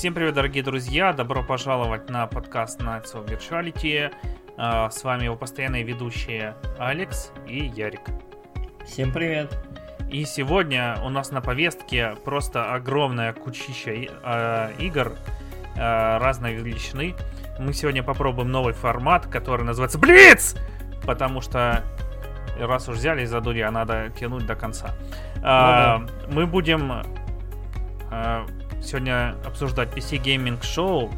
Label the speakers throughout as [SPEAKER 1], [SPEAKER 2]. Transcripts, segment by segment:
[SPEAKER 1] Всем привет, дорогие друзья! Добро пожаловать на подкаст Nights of Virtuality. А, С вами его постоянные ведущие Алекс и Ярик.
[SPEAKER 2] Всем привет.
[SPEAKER 1] И сегодня у нас на повестке просто огромная кучища а, игр а, разной величины. Мы сегодня попробуем новый формат, который называется Блиц! Потому что раз уж взялись за дури, а надо тянуть до конца. А, Мы будем сегодня обсуждать PC Gaming Show,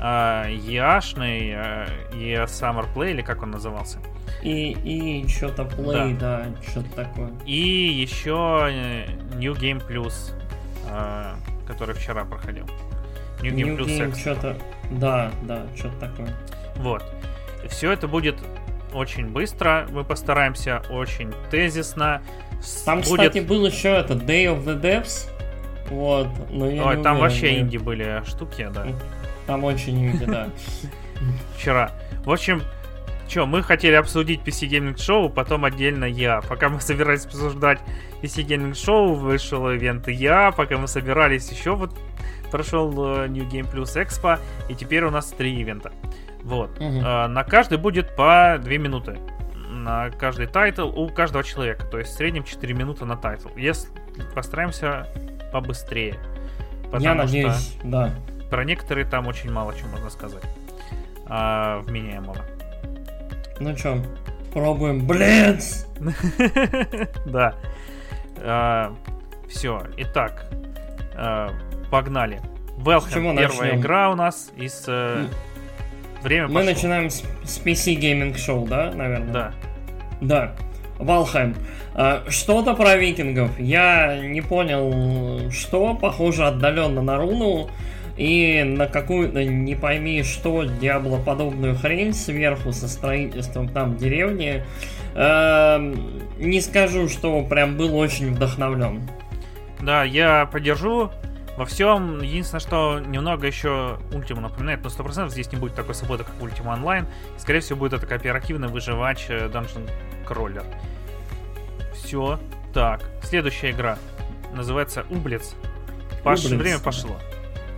[SPEAKER 1] а, EA-шный, а, EA Summer Play, или как он назывался.
[SPEAKER 2] И, и что-то play, да, что-то такое.
[SPEAKER 1] И еще э, New Game Plus, а, который вчера проходил. New Game
[SPEAKER 2] New
[SPEAKER 1] Plus
[SPEAKER 2] Game что-то. Да, да, что-то такое.
[SPEAKER 1] Вот. Все это будет очень быстро. Мы постараемся очень тезисно.
[SPEAKER 2] Там,
[SPEAKER 1] будет...
[SPEAKER 2] кстати, был еще это Day of the Devs. Вот, но я
[SPEAKER 1] Ой, там
[SPEAKER 2] уверен,
[SPEAKER 1] вообще
[SPEAKER 2] да.
[SPEAKER 1] инди были штуки, да.
[SPEAKER 2] Там очень инди, да.
[SPEAKER 1] Вчера. В общем, что, мы хотели обсудить PC Gaming Show, потом отдельно я. Пока мы собирались обсуждать PC Gaming Show, вышел ивент я. Пока мы собирались, еще вот прошел э, New Game Plus Expo. И теперь у нас три ивента. Вот.
[SPEAKER 2] Мгм.
[SPEAKER 1] Э, На каждый будет по 2 минуты. На каждый тайтл у каждого человека. То есть в среднем 4 минуты на тайтл. Если постараемся побыстрее. Потому
[SPEAKER 2] Я
[SPEAKER 1] что
[SPEAKER 2] надеюсь, да.
[SPEAKER 1] про некоторые там очень мало чего можно сказать. А, вменяемого.
[SPEAKER 2] Ну чё, пробуем. Блиц!
[SPEAKER 1] Да. Все. Итак, а, погнали. Welcome. Первая игра у нас из... э. Время
[SPEAKER 2] Мы начинаем с, с PC Gaming Show, да, наверное?
[SPEAKER 1] Да.
[SPEAKER 2] Да. Валхайм. А, Что-то про викингов. Я не понял, что. Похоже отдаленно на руну. И на какую-то не пойми что диаблоподобную хрень сверху со строительством там деревни. Эм, Не скажу, что прям был очень вдохновлен.
[SPEAKER 1] Да, я поддержу во всем. Единственное, что немного еще Ультиму напоминает, но 100% здесь не будет такой свободы, как Ультима онлайн. Скорее всего, будет это кооперативный выживач э, Dungeon Crawler. Все. Так, следующая игра называется Ублиц. Паш,
[SPEAKER 2] Ублиц.
[SPEAKER 1] время пошло.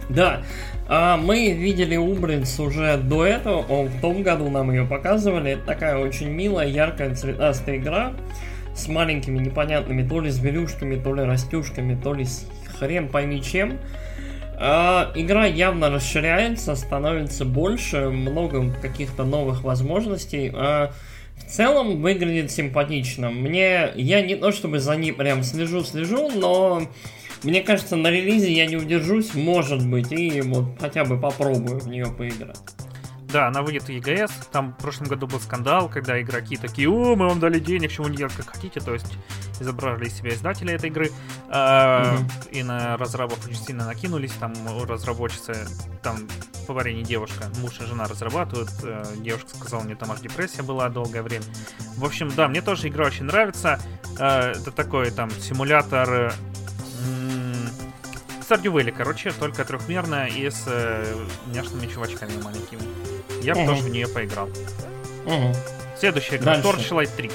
[SPEAKER 2] Да, а, мы видели Убринс уже до этого, о, в том году нам ее показывали. Это такая очень милая, яркая, цветастая игра с маленькими непонятными то ли зверюшками, то ли растюшками, то ли с хрен пойми чем. А, игра явно расширяется, становится больше, много каких-то новых возможностей. А, в целом выглядит симпатично. Мне, я не то чтобы за ней прям слежу-слежу, но мне кажется, на релизе я не удержусь, может быть, и вот хотя бы попробую в нее поиграть.
[SPEAKER 1] Да, она выйдет в EGS. Там в прошлом году был скандал, когда игроки такие, о, мы вам дали денег, чему не как хотите. То есть изображали из себя издателя этой игры. А,
[SPEAKER 2] Мгм.
[SPEAKER 1] И на разрабов очень сильно накинулись. Там разработчицы, там по варенье девушка, муж и жена разрабатывают. Э, Девушка сказала, мне там аж депрессия была долгое время. В общем, да, мне тоже игра очень нравится. Э, Это такой там симулятор... Stardew Valley, короче, только трехмерная и с э, няшными чувачками маленькими. Я
[SPEAKER 2] Мгм.
[SPEAKER 1] тоже в нее поиграл.
[SPEAKER 2] Мгм.
[SPEAKER 1] Следующая игра
[SPEAKER 2] Дальше.
[SPEAKER 1] Torchlight 3.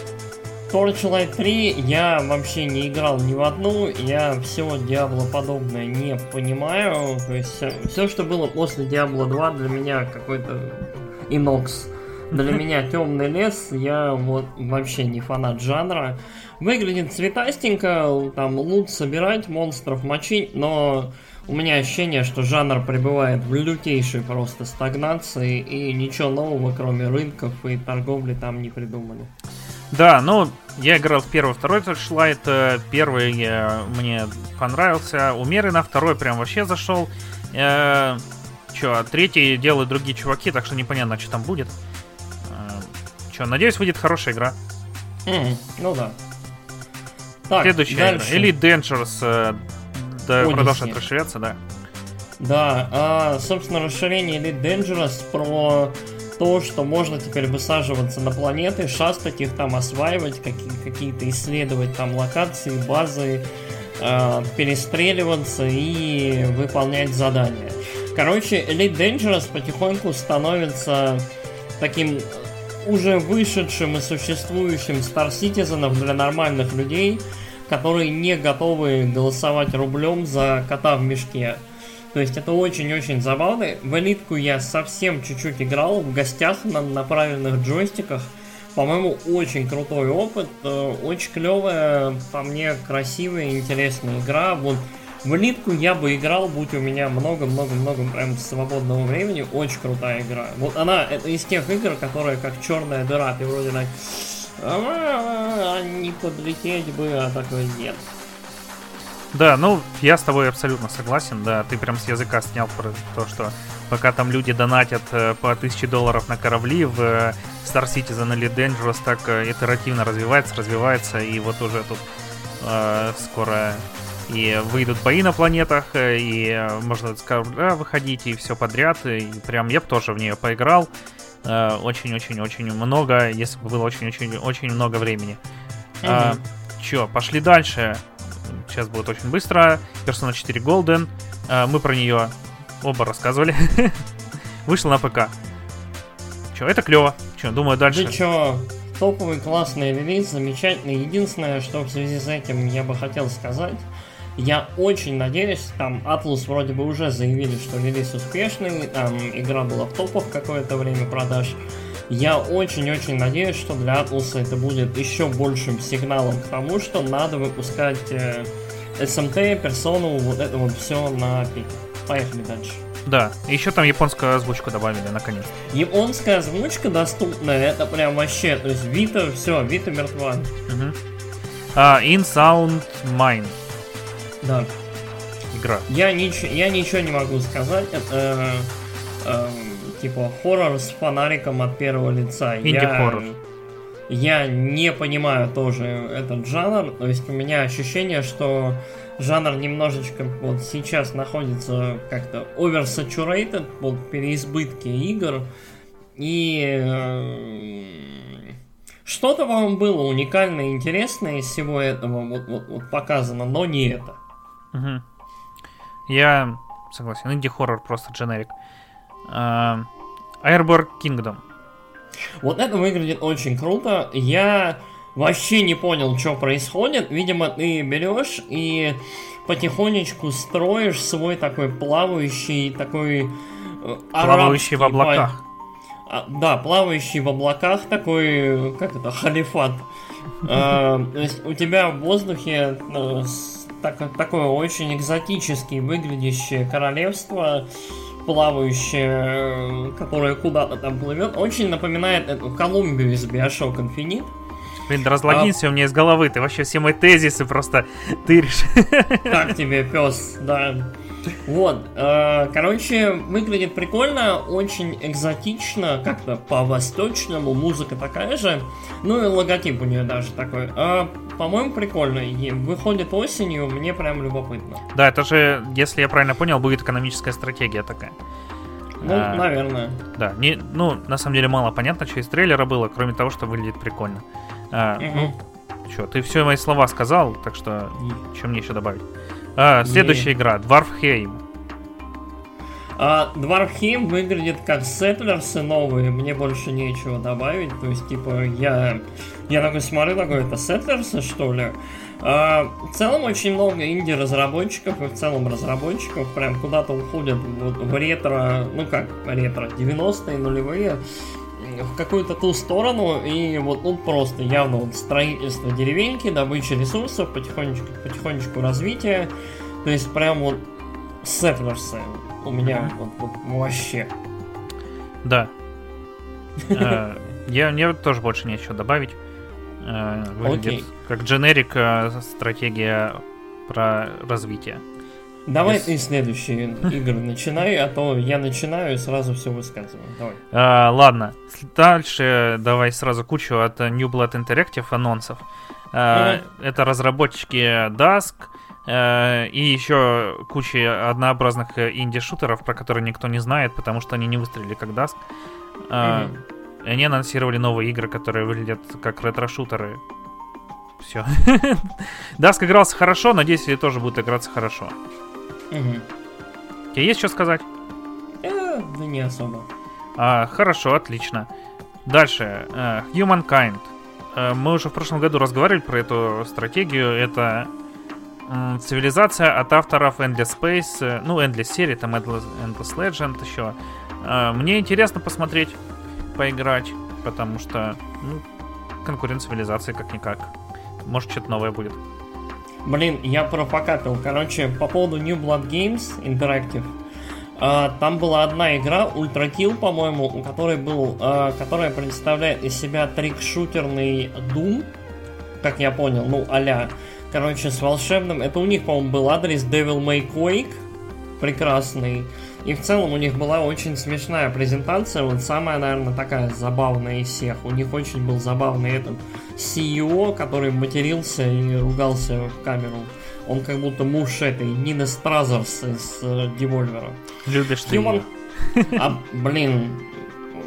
[SPEAKER 2] Torchlight 3 я вообще не играл ни в одну, я все Диабло подобное не понимаю. То есть все, что было после Диабло 2 для меня какой-то инокс. Для меня темный лес, я вот вообще не фанат жанра. Выглядит цветастенько, там лут собирать, монстров мочить, но у меня ощущение, что жанр пребывает в лютейшей просто стагнации и ничего нового, кроме рынков и торговли, там не придумали.
[SPEAKER 1] Да, ну, я играл в первый, второй Torchlight. э, Первый э, мне понравился. Умеренно, второй прям вообще зашел. Э, Че, а третий делают другие чуваки, так что непонятно, что там будет. Че, надеюсь, выйдет хорошая игра.
[SPEAKER 2] Мгм, ну да. Так,
[SPEAKER 1] Следующая
[SPEAKER 2] дальше.
[SPEAKER 1] игра. Elite Dangerous э, да, продолжает расширяться, да.
[SPEAKER 2] Да, а, собственно, расширение Elite Dangerous про то, что можно теперь высаживаться на планеты, шастать их там, осваивать, какие- какие-то исследовать там локации, базы, а, перестреливаться и выполнять задания. Короче, Elite Dangerous потихоньку становится таким уже вышедшим и существующим Star Citizen для нормальных людей, которые не готовы голосовать рублем за кота в мешке. То есть это очень-очень забавно. В элитку я совсем чуть-чуть играл в гостях на, на правильных джойстиках. По-моему, очень крутой опыт, э, очень клевая, по мне красивая, интересная игра. Вот в элитку я бы играл, будь у меня много-много-много прям свободного времени. Очень крутая игра. Вот она, это из тех игр, которые как черная дыра, ты вроде так... «А, не подлететь бы, а такой нет.
[SPEAKER 1] Да, ну, я с тобой абсолютно согласен, да, ты прям с языка снял про то, что пока там люди донатят э, по 1000 долларов на корабли в э, Star Citizen или Dangerous, так э, итеративно развивается, развивается, и вот уже тут э, скоро и выйдут бои на планетах, и можно с корабля выходить, и все подряд, и прям я бы тоже в нее поиграл, очень-очень-очень много, если бы было очень-очень-очень много времени. Mm-hmm. А, чё, пошли дальше сейчас будет очень быстро. Persona 4 Golden. Э, мы про нее оба рассказывали. Вышел на ПК. Че, это клево. Че, думаю, дальше.
[SPEAKER 2] Да чё, топовый классный релиз, замечательный. Единственное, что в связи с этим я бы хотел сказать, я очень надеюсь, там Atlus вроде бы уже заявили, что релиз успешный, там игра была в топах какое-то время продаж. Я очень-очень надеюсь, что для Atlus это будет еще большим сигналом к тому, что надо выпускать э, SMT, персону, вот это вот все на пике. Поехали дальше.
[SPEAKER 1] Да, еще там японскую озвучку добавили, наконец.
[SPEAKER 2] Японская озвучка доступна, это прям вообще, то есть Вита, все, Вита мертва.
[SPEAKER 1] Угу. А, In Sound Mind.
[SPEAKER 2] Да.
[SPEAKER 1] Игра.
[SPEAKER 2] Я, нич- я ничего не могу сказать, это э, э, типа хоррор с фонариком от первого лица.
[SPEAKER 1] Инди-хоррор.
[SPEAKER 2] Я, я не понимаю тоже этот жанр, то есть у меня ощущение, что жанр немножечко вот сейчас находится как-то oversaturated, вот переизбытки игр, и э, что-то вам было уникальное, интересное из всего этого вот, вот, вот показано, но не это.
[SPEAKER 1] Угу. Я согласен, инди-хоррор просто дженерик. Uh, Airborne Kingdom.
[SPEAKER 2] Вот это выглядит очень круто. Я вообще не понял, что происходит. Видимо, ты берешь и потихонечку строишь свой такой плавающий, такой
[SPEAKER 1] э, Плавающий в облаках.
[SPEAKER 2] А, да, плавающий в облаках такой, как это, халифат. А, то есть у тебя в воздухе э, такое очень экзотически выглядящее королевство плавающая, которая куда-то там плывет, очень напоминает эту Колумбию из Bioshock Infinite.
[SPEAKER 1] Блин, да разлогинься а... у меня из головы, ты вообще все мои тезисы просто тыришь.
[SPEAKER 2] Так тебе, пес, да. Вот, э, короче, выглядит прикольно, очень экзотично, как-то по-восточному, музыка такая же, ну и логотип у нее даже такой. Э, по-моему, прикольно, и выходит осенью, мне прям любопытно.
[SPEAKER 1] Да, это же, если я правильно понял, будет экономическая стратегия такая.
[SPEAKER 2] Ну, а, наверное.
[SPEAKER 1] Да, не, ну, на самом деле мало понятно, что из трейлера было, кроме того, что выглядит прикольно. А, угу. Ну, что, ты все мои слова сказал, так что, что мне еще добавить? А, следующая и... игра, Dwarfheim.
[SPEAKER 2] А, Dwarfheim выглядит как Settlers новые, мне больше нечего добавить. То есть, типа, я, я такой смотрю, такой, это Settlers, что ли? А, в целом очень много инди-разработчиков и в целом разработчиков прям куда-то уходят вот, в ретро, ну как ретро, 90-е, нулевые, в какую-то ту сторону, и вот тут просто явно вот строительство деревеньки, добыча ресурсов, потихонечку, потихонечку развитие. То есть прям вот сеттлерсы у меня вот, вот вообще.
[SPEAKER 1] Да. Э, я мне тоже больше нечего добавить. Э, выглядит как дженерик э, стратегия про развитие.
[SPEAKER 2] Давай yes. ты следующие игры начинай, а то я начинаю и сразу все высказываю. Давай.
[SPEAKER 1] А, ладно. Дальше давай сразу кучу от New Blood Interactive анонсов. А, mm-hmm. Это разработчики Dusk а, и еще куча однообразных инди-шутеров, про которые никто не знает, потому что они не выстрелили как Dusk. Mm-hmm. Они анонсировали новые игры, которые выглядят как ретро-шутеры. Все. Dusk игрался хорошо, надеюсь, и тоже будет играться хорошо.
[SPEAKER 2] Угу.
[SPEAKER 1] Тебе есть что сказать?
[SPEAKER 2] Э, да не особо.
[SPEAKER 1] А, хорошо, отлично. Дальше. Uh, Humankind. Uh, мы уже в прошлом году разговаривали про эту стратегию. Это М, Цивилизация от авторов Endless Space, э, ну, Endless серии, там Endless, Endless Legend еще. Мне интересно посмотреть, поиграть, потому что, ну, конкурент цивилизации как-никак. Может, что-то новое будет.
[SPEAKER 2] Блин, я пропокапил. Короче, по поводу New Blood Games Interactive. а, там была одна игра, Ultra Kill, по-моему, у которой был, а, которая представляет из себя трик-шутерный Doom, как я понял, ну, аля. Короче, с волшебным. Это у них, по-моему, был адрес Devil May Quake. Прекрасный. И в целом у них была очень смешная презентация. Вот самая, наверное, такая забавная из всех. У них очень был забавный этот CEO, который матерился и ругался в камеру. Он как будто муж этой Нины Стразерс из э, Девольвера.
[SPEAKER 1] Любишь ты
[SPEAKER 2] Human...
[SPEAKER 1] её.
[SPEAKER 2] А, блин,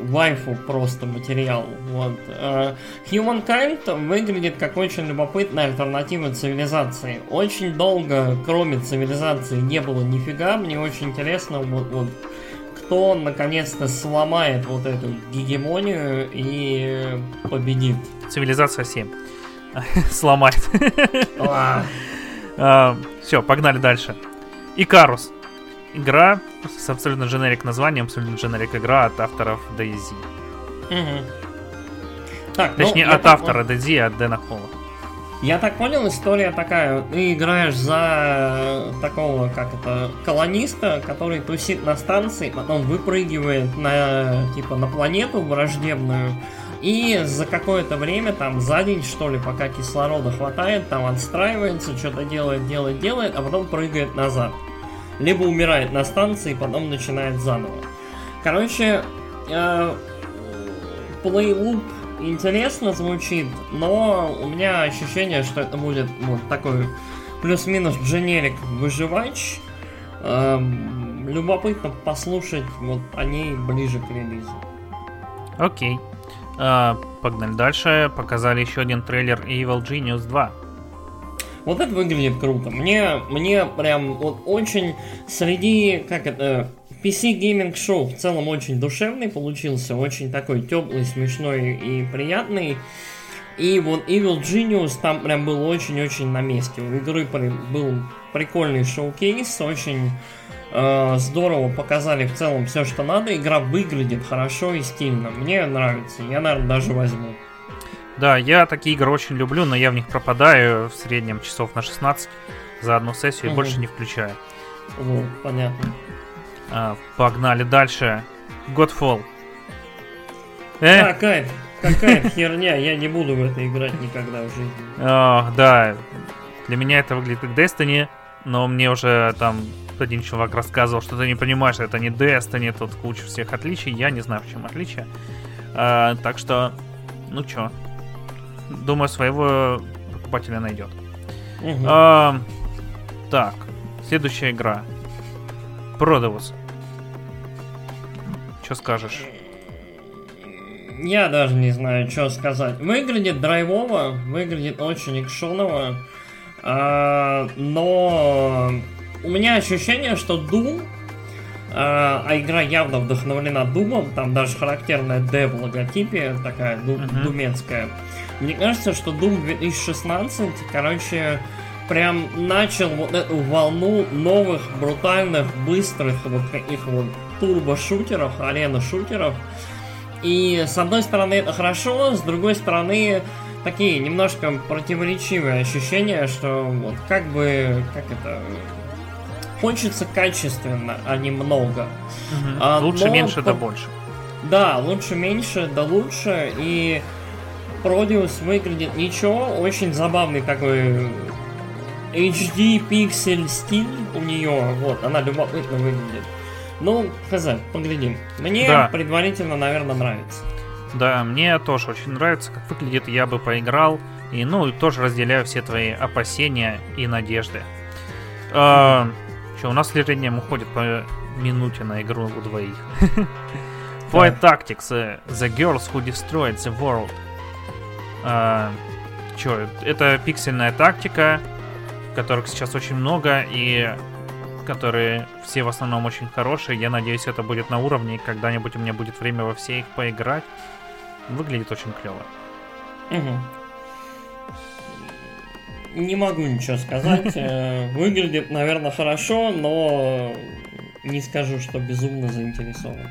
[SPEAKER 2] вайфу просто материал. Вот. Э, Humankind выглядит как очень любопытная альтернатива цивилизации. Очень долго, кроме цивилизации, не было нифига. Мне очень интересно, вот, вот кто наконец-то сломает вот эту гегемонию и победит.
[SPEAKER 1] Цивилизация 7. Сломает.
[SPEAKER 2] А,
[SPEAKER 1] Все, погнали дальше. Икарус. Игра с абсолютно дженерик названием, абсолютно дженерик игра от авторов DayZ.
[SPEAKER 2] Так, ну,
[SPEAKER 1] Точнее,
[SPEAKER 2] я
[SPEAKER 1] от автора DayZ и от Дэна Холла.
[SPEAKER 2] Я так понял, история такая. Ты играешь за такого, как это, колониста, который тусит на станции, потом выпрыгивает на, типа, на планету враждебную, и за какое-то время, там, за день, что ли, пока кислорода хватает, там отстраивается, что-то делает, делает, делает, а потом прыгает назад. Либо умирает на станции, потом начинает заново. Короче, э, плейлуп интересно звучит, но у меня ощущение, что это будет вот такой плюс-минус дженерик выживач. Эм, любопытно послушать вот о ней ближе к релизу.
[SPEAKER 1] Окей. А, погнали дальше. Показали еще один трейлер Evil Genius 2.
[SPEAKER 2] Вот это выглядит круто. Мне, мне прям вот очень среди, как это, PC гейминг шоу в целом очень душевный получился, очень такой теплый, смешной и приятный. И вот Evil Genius там прям был очень-очень на месте. У игры был прикольный шоу-кейс, очень э, здорово показали в целом все, что надо. Игра выглядит хорошо и стильно. Мне нравится. Я, наверное, даже возьму.
[SPEAKER 1] Да, я такие игры очень люблю, но я в них пропадаю в среднем часов на 16 за одну сессию и больше не включаю.
[SPEAKER 2] Вот, понятно.
[SPEAKER 1] А, погнали дальше. Godfall. Э,
[SPEAKER 2] Какая, какая херня, я не буду в это играть никогда в жизни.
[SPEAKER 1] ах, да. Для меня это выглядит как Destiny, но мне уже там один чувак рассказывал, что ты не понимаешь, это не Destiny, тут куча всех отличий. Я не знаю, в чем отличие. А, так что, ну чё, думаю, своего покупателя найдет.
[SPEAKER 2] Мгм.
[SPEAKER 1] А, так, следующая игра. Продовус. Что скажешь?
[SPEAKER 2] Я даже не знаю, что сказать. Выглядит драйвово, выглядит очень экшоново, а, но у меня ощущение, что Doom, а, а игра явно вдохновлена Думом, там даже характерная D в логотипе, такая ду- думецкая. Мне кажется, что Doom 2016, короче, прям начал вот эту волну новых, брутальных, быстрых, вот таких вот турбо-шутеров, арена-шутеров. И с одной стороны это хорошо, с другой стороны такие немножко противоречивые ощущения, что вот как бы, как это, хочется качественно, а не много.
[SPEAKER 1] Мгм.
[SPEAKER 2] А,
[SPEAKER 1] Лучше, меньше, да
[SPEAKER 2] по-
[SPEAKER 1] больше.
[SPEAKER 2] Да, лучше меньше, да лучше. И Продиус выглядит ничего, очень забавный такой HD пиксель стиль у нее. Вот, она любопытно выглядит. Ну, хз, поглядим. Мне
[SPEAKER 1] Да.
[SPEAKER 2] предварительно, наверное, нравится.
[SPEAKER 1] Да, мне тоже очень нравится, как выглядит, я бы поиграл. И, ну, тоже разделяю все твои опасения и надежды. А, Че, у нас в среднем уходит по минуте на игру у двоих. Flight Tactics, э, The Girls Who Destroyed the World. А, Че, это пиксельная тактика, которых сейчас очень много, и которые все в основном очень хорошие. Я надеюсь, это будет на уровне, и когда-нибудь у меня будет время во все их поиграть. Выглядит очень клево.
[SPEAKER 2] Мгм. не могу ничего сказать. Э, выглядит, наверное, хорошо, но не скажу, что безумно заинтересован.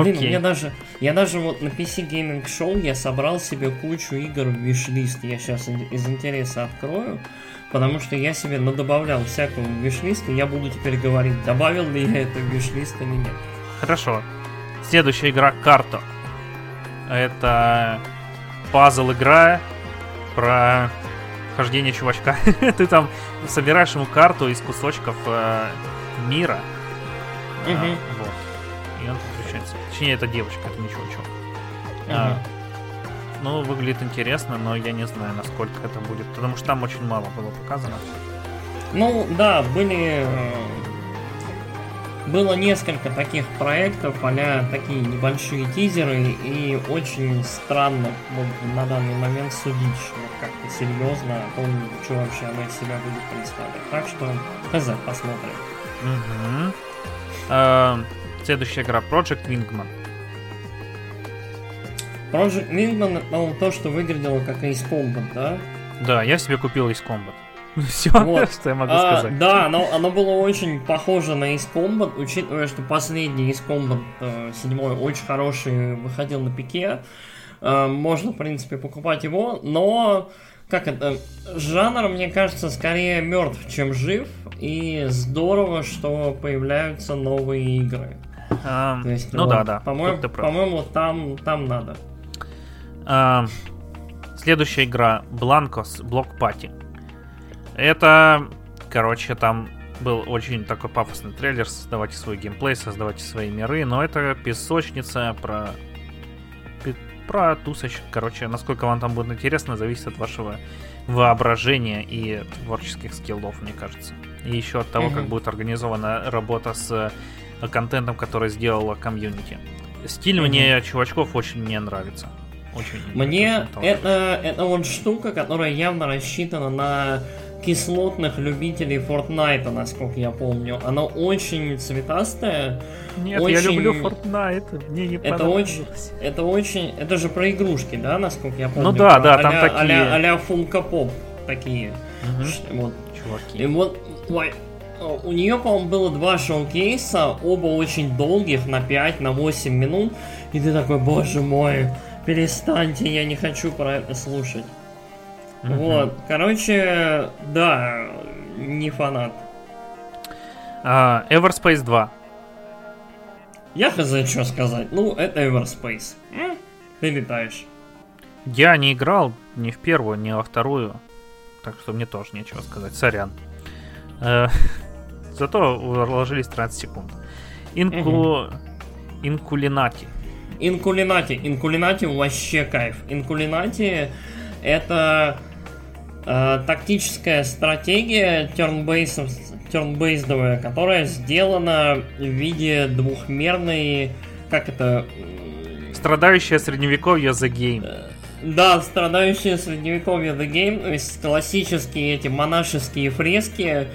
[SPEAKER 2] Блин,
[SPEAKER 1] Окей.
[SPEAKER 2] я даже, я даже вот на PC Gaming Show я собрал себе кучу игр в виш-лист. Я сейчас из интереса открою, потому что я себе надобавлял всякого в виш-лист, и я буду теперь говорить, добавил ли я это в виш-лист или нет.
[SPEAKER 1] Хорошо. Следующая игра Карто. Это пазл игра про хождение чувачка. Ты там собираешь ему карту из кусочков э, мира. А,
[SPEAKER 2] Мгм.
[SPEAKER 1] вот. И он. Точнее, это девочка, это не чувачок.
[SPEAKER 2] Мгм.
[SPEAKER 1] А, ну, выглядит интересно, но я не знаю, насколько это будет. Потому что там очень мало было показано.
[SPEAKER 2] Ну, да, были... э, Было несколько таких проектов, а такие небольшие тизеры, и очень странно вот, на данный момент судить вот, как-то серьезно о том, что вообще она из себя будет представлять. Так что, хз, посмотрим.
[SPEAKER 1] Мгм. Следующая игра Project Wingman.
[SPEAKER 2] Project Wingman ну, то, что выглядело как Ace Combat, да?
[SPEAKER 1] Да, я себе купил Ace Combat. Все,
[SPEAKER 2] Вот.
[SPEAKER 1] что я могу
[SPEAKER 2] А,
[SPEAKER 1] сказать.
[SPEAKER 2] да, оно, оно было очень похоже на Ace Combat, учитывая, что последний Ace Combat э, седьмой очень хороший выходил на пике. Э, можно, в принципе, покупать его, но как это, жанр, мне кажется, скорее мертв, чем жив, и здорово, что появляются новые игры.
[SPEAKER 1] А,
[SPEAKER 2] То есть,
[SPEAKER 1] ну
[SPEAKER 2] вот,
[SPEAKER 1] да, да.
[SPEAKER 2] По-моему, по-моему, там, там надо.
[SPEAKER 1] А, Следующая игра Blancos Block Party. Это, короче, там был очень такой пафосный трейлер. Создавайте свой геймплей, создавайте свои миры. Но это песочница про про тусочек. Короче, насколько вам там будет интересно, зависит от вашего воображения и творческих скиллов, мне кажется. И еще от того, как
[SPEAKER 2] Мгм.
[SPEAKER 1] будет организована работа с контентом, который сделала комьюнити. Стиль
[SPEAKER 2] Мгм.
[SPEAKER 1] мне чувачков очень мне нравится. Очень.
[SPEAKER 2] Мне это, это вот штука, которая явно рассчитана на кислотных любителей Fortnite, насколько я помню. Она очень цветастая.
[SPEAKER 1] Нет, я
[SPEAKER 2] очень-
[SPEAKER 1] люблю Fortnite. Мне не
[SPEAKER 2] Это очень, это очень, это же про игрушки, да, насколько я помню.
[SPEAKER 1] Ну да,
[SPEAKER 2] Про
[SPEAKER 1] да, там
[SPEAKER 2] а-ля-
[SPEAKER 1] такие.
[SPEAKER 2] а-ля, а-ля Funko Pop такие. Ш- Вот. И
[SPEAKER 1] Чуваки.
[SPEAKER 2] вот, ой, э, у нее, по-моему, было два шоу-кейса, оба очень долгих, на 5, на 8 минут. И ты такой, боже мой, перестаньте, я не хочу про это слушать.
[SPEAKER 1] Мгм.
[SPEAKER 2] Вот, короче, да, не фанат.
[SPEAKER 1] А, Everspace 2.
[SPEAKER 2] Я хз, что сказать. Ну, это Everspace. Ты летаешь.
[SPEAKER 1] Я не играл ни в первую, ни во вторую. Так что мне тоже нечего сказать. Сорян. Э, Зато уложились 13 секунд. Инку... Инкулинати.
[SPEAKER 2] Инкулинати. Инкулинати вообще кайф. Инкулинати это э, тактическая стратегия turn-based, которая сделана в виде двухмерной, как это,
[SPEAKER 1] Страдающая средневековье The Game.
[SPEAKER 2] да, страдающие средневековье The Game, то есть классические эти монашеские фрески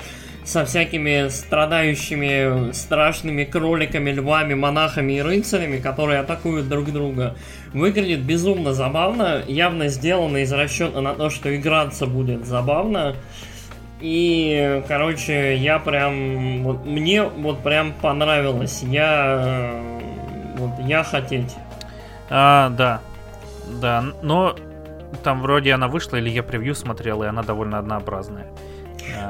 [SPEAKER 2] со всякими страдающими страшными кроликами, львами, монахами и рыцарями, которые атакуют друг друга. Выглядит безумно забавно, явно сделано из расчета на то, что играться будет забавно. И, короче, я прям... Вот, мне вот прям понравилось. Я... Вот, я хотеть.
[SPEAKER 1] А, да. Да, но там вроде она вышла, или я превью смотрел, и она довольно однообразная.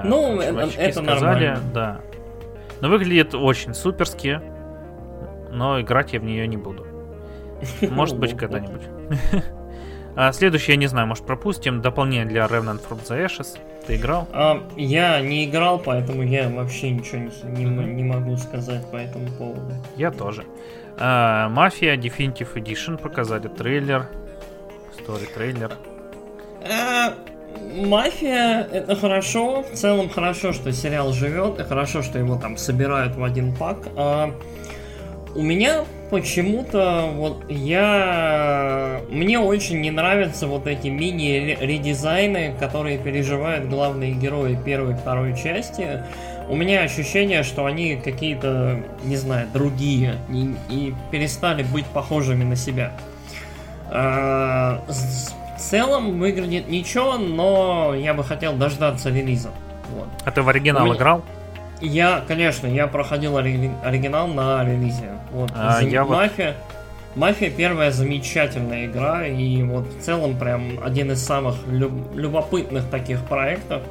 [SPEAKER 2] Ну, это-
[SPEAKER 1] чувачки
[SPEAKER 2] это нормально.
[SPEAKER 1] Да. Но выглядит очень суперски, но играть я в нее не буду. Может быть, когда-нибудь. А следующий, я не знаю, может пропустим. Дополнение для Remnant from the Ashes. Ты играл?
[SPEAKER 2] А, я не играл, поэтому я вообще ничего не, не м- не могу сказать по этому поводу.
[SPEAKER 1] Я тоже. А, Мафия Definitive Edition показали трейлер. Story трейлер.
[SPEAKER 2] А, Мафия это хорошо. В целом хорошо, что сериал живет, и хорошо, что его там собирают в один пак. А, у меня почему-то вот я... Мне очень не нравятся вот эти мини-редизайны, которые переживают главные герои первой и второй части. У меня ощущение, что они какие-то, не знаю, другие и, и перестали быть похожими на себя. А, с- в целом выглядит ничего, но я бы хотел дождаться релиза. Вот.
[SPEAKER 1] А ты в оригинал
[SPEAKER 2] меня-
[SPEAKER 1] играл?
[SPEAKER 2] Я, конечно, я проходил ори- оригинал на релизе. Вот.
[SPEAKER 1] А,
[SPEAKER 2] Зам-
[SPEAKER 1] я вот-
[SPEAKER 2] Мафия. Мафия первая замечательная игра, и вот в целом прям один из самых люб- любопытных таких проектов.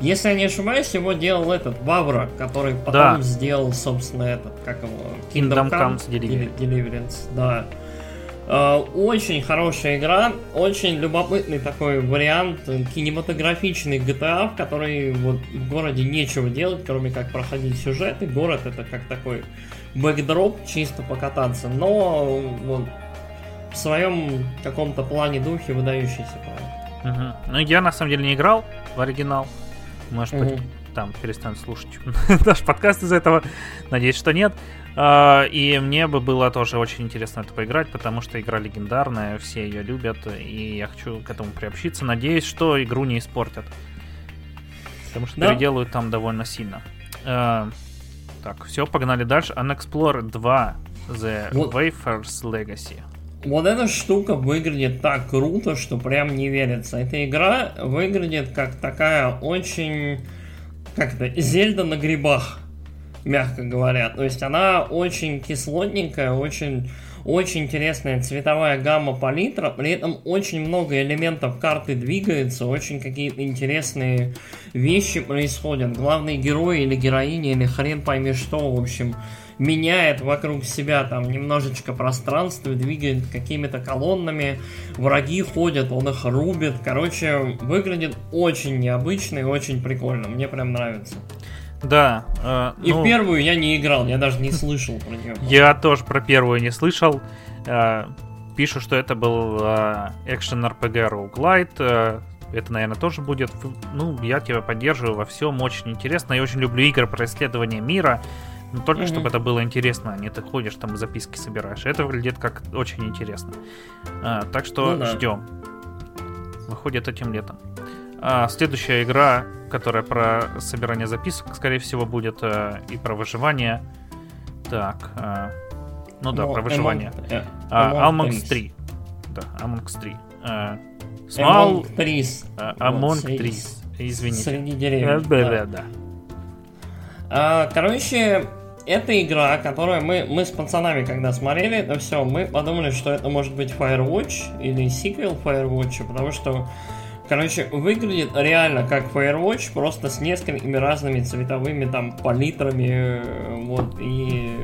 [SPEAKER 2] Если я не ошибаюсь, его делал этот Бавра, который потом
[SPEAKER 1] Да.
[SPEAKER 2] сделал, собственно, этот, как его,
[SPEAKER 1] Kingdom Comes
[SPEAKER 2] Deli-
[SPEAKER 1] Deliverance.
[SPEAKER 2] Deliverance, да. Э, Очень хорошая игра, очень любопытный такой вариант э, кинематографичный GTA, в который вот в городе нечего делать, кроме как проходить сюжет, и город это как такой бэкдроп, чисто покататься, но вот, в своем каком-то плане духе выдающийся проект.
[SPEAKER 1] Мгм. Ну, я на самом деле не играл в оригинал. Может быть,
[SPEAKER 2] Мгм.
[SPEAKER 1] там перестанут слушать наш подкаст из этого. Надеюсь, что нет. А, И мне бы было тоже очень интересно это поиграть, потому что игра легендарная, все ее любят, и я хочу к этому приобщиться. Надеюсь, что игру не испортят. Потому что
[SPEAKER 2] Да.
[SPEAKER 1] переделают там довольно сильно. А, Так, все, погнали дальше. Unexplored 2 The
[SPEAKER 2] Вот.
[SPEAKER 1] Wafer's Legacy.
[SPEAKER 2] Вот эта штука выглядит так круто, что прям не верится. Эта игра выглядит как такая очень... Как это? Зельда на грибах, мягко говоря. То есть она очень кислотненькая, очень... Очень интересная цветовая гамма палитра, при этом очень много элементов карты двигается, очень какие-то интересные вещи происходят. Главный герой или героиня, или хрен пойми что, в общем, меняет вокруг себя там немножечко пространство, двигает какими-то колоннами, враги ходят, он их рубит. Короче, выглядит очень необычно и очень прикольно. Мне прям нравится.
[SPEAKER 1] Да. э,
[SPEAKER 2] И
[SPEAKER 1] ну,
[SPEAKER 2] в первую я не играл, я даже не слышал про нее.
[SPEAKER 1] Я тоже про первую не слышал. Э, Пишу, что это был э, экшен RPG roguelite. э, Это, наверное, тоже будет. Ну, я тебя поддерживаю во всем. Очень интересно. Я очень люблю игры про исследование мира. Но только
[SPEAKER 2] Мгм.
[SPEAKER 1] чтобы это было интересно, а не ты ходишь там и записки собираешь. Это выглядит как очень интересно. А, так что
[SPEAKER 2] Ну да.
[SPEAKER 1] ждем. Выходит этим летом. А, следующая игра, которая про собирание записок, скорее всего, будет э, и про выживание. Так, э, ну да,
[SPEAKER 2] Но
[SPEAKER 1] про выживание.
[SPEAKER 2] Among- э,
[SPEAKER 1] А,
[SPEAKER 2] Among
[SPEAKER 1] Among
[SPEAKER 2] Trees.
[SPEAKER 1] 3. Да, Among 3. Э, Small
[SPEAKER 2] Among
[SPEAKER 1] э,
[SPEAKER 2] Вот,
[SPEAKER 1] Among. Извините.
[SPEAKER 2] Среди
[SPEAKER 1] Э,
[SPEAKER 2] деревьев.
[SPEAKER 1] Да,
[SPEAKER 2] да.
[SPEAKER 1] да, да.
[SPEAKER 2] А, короче, это игра, которую мы, мы с пацанами, когда смотрели это все, мы подумали, что это может быть Firewatch или сиквел Firewatch, потому что, короче, выглядит реально как Firewatch, просто с несколькими разными цветовыми там палитрами, э, вот, и...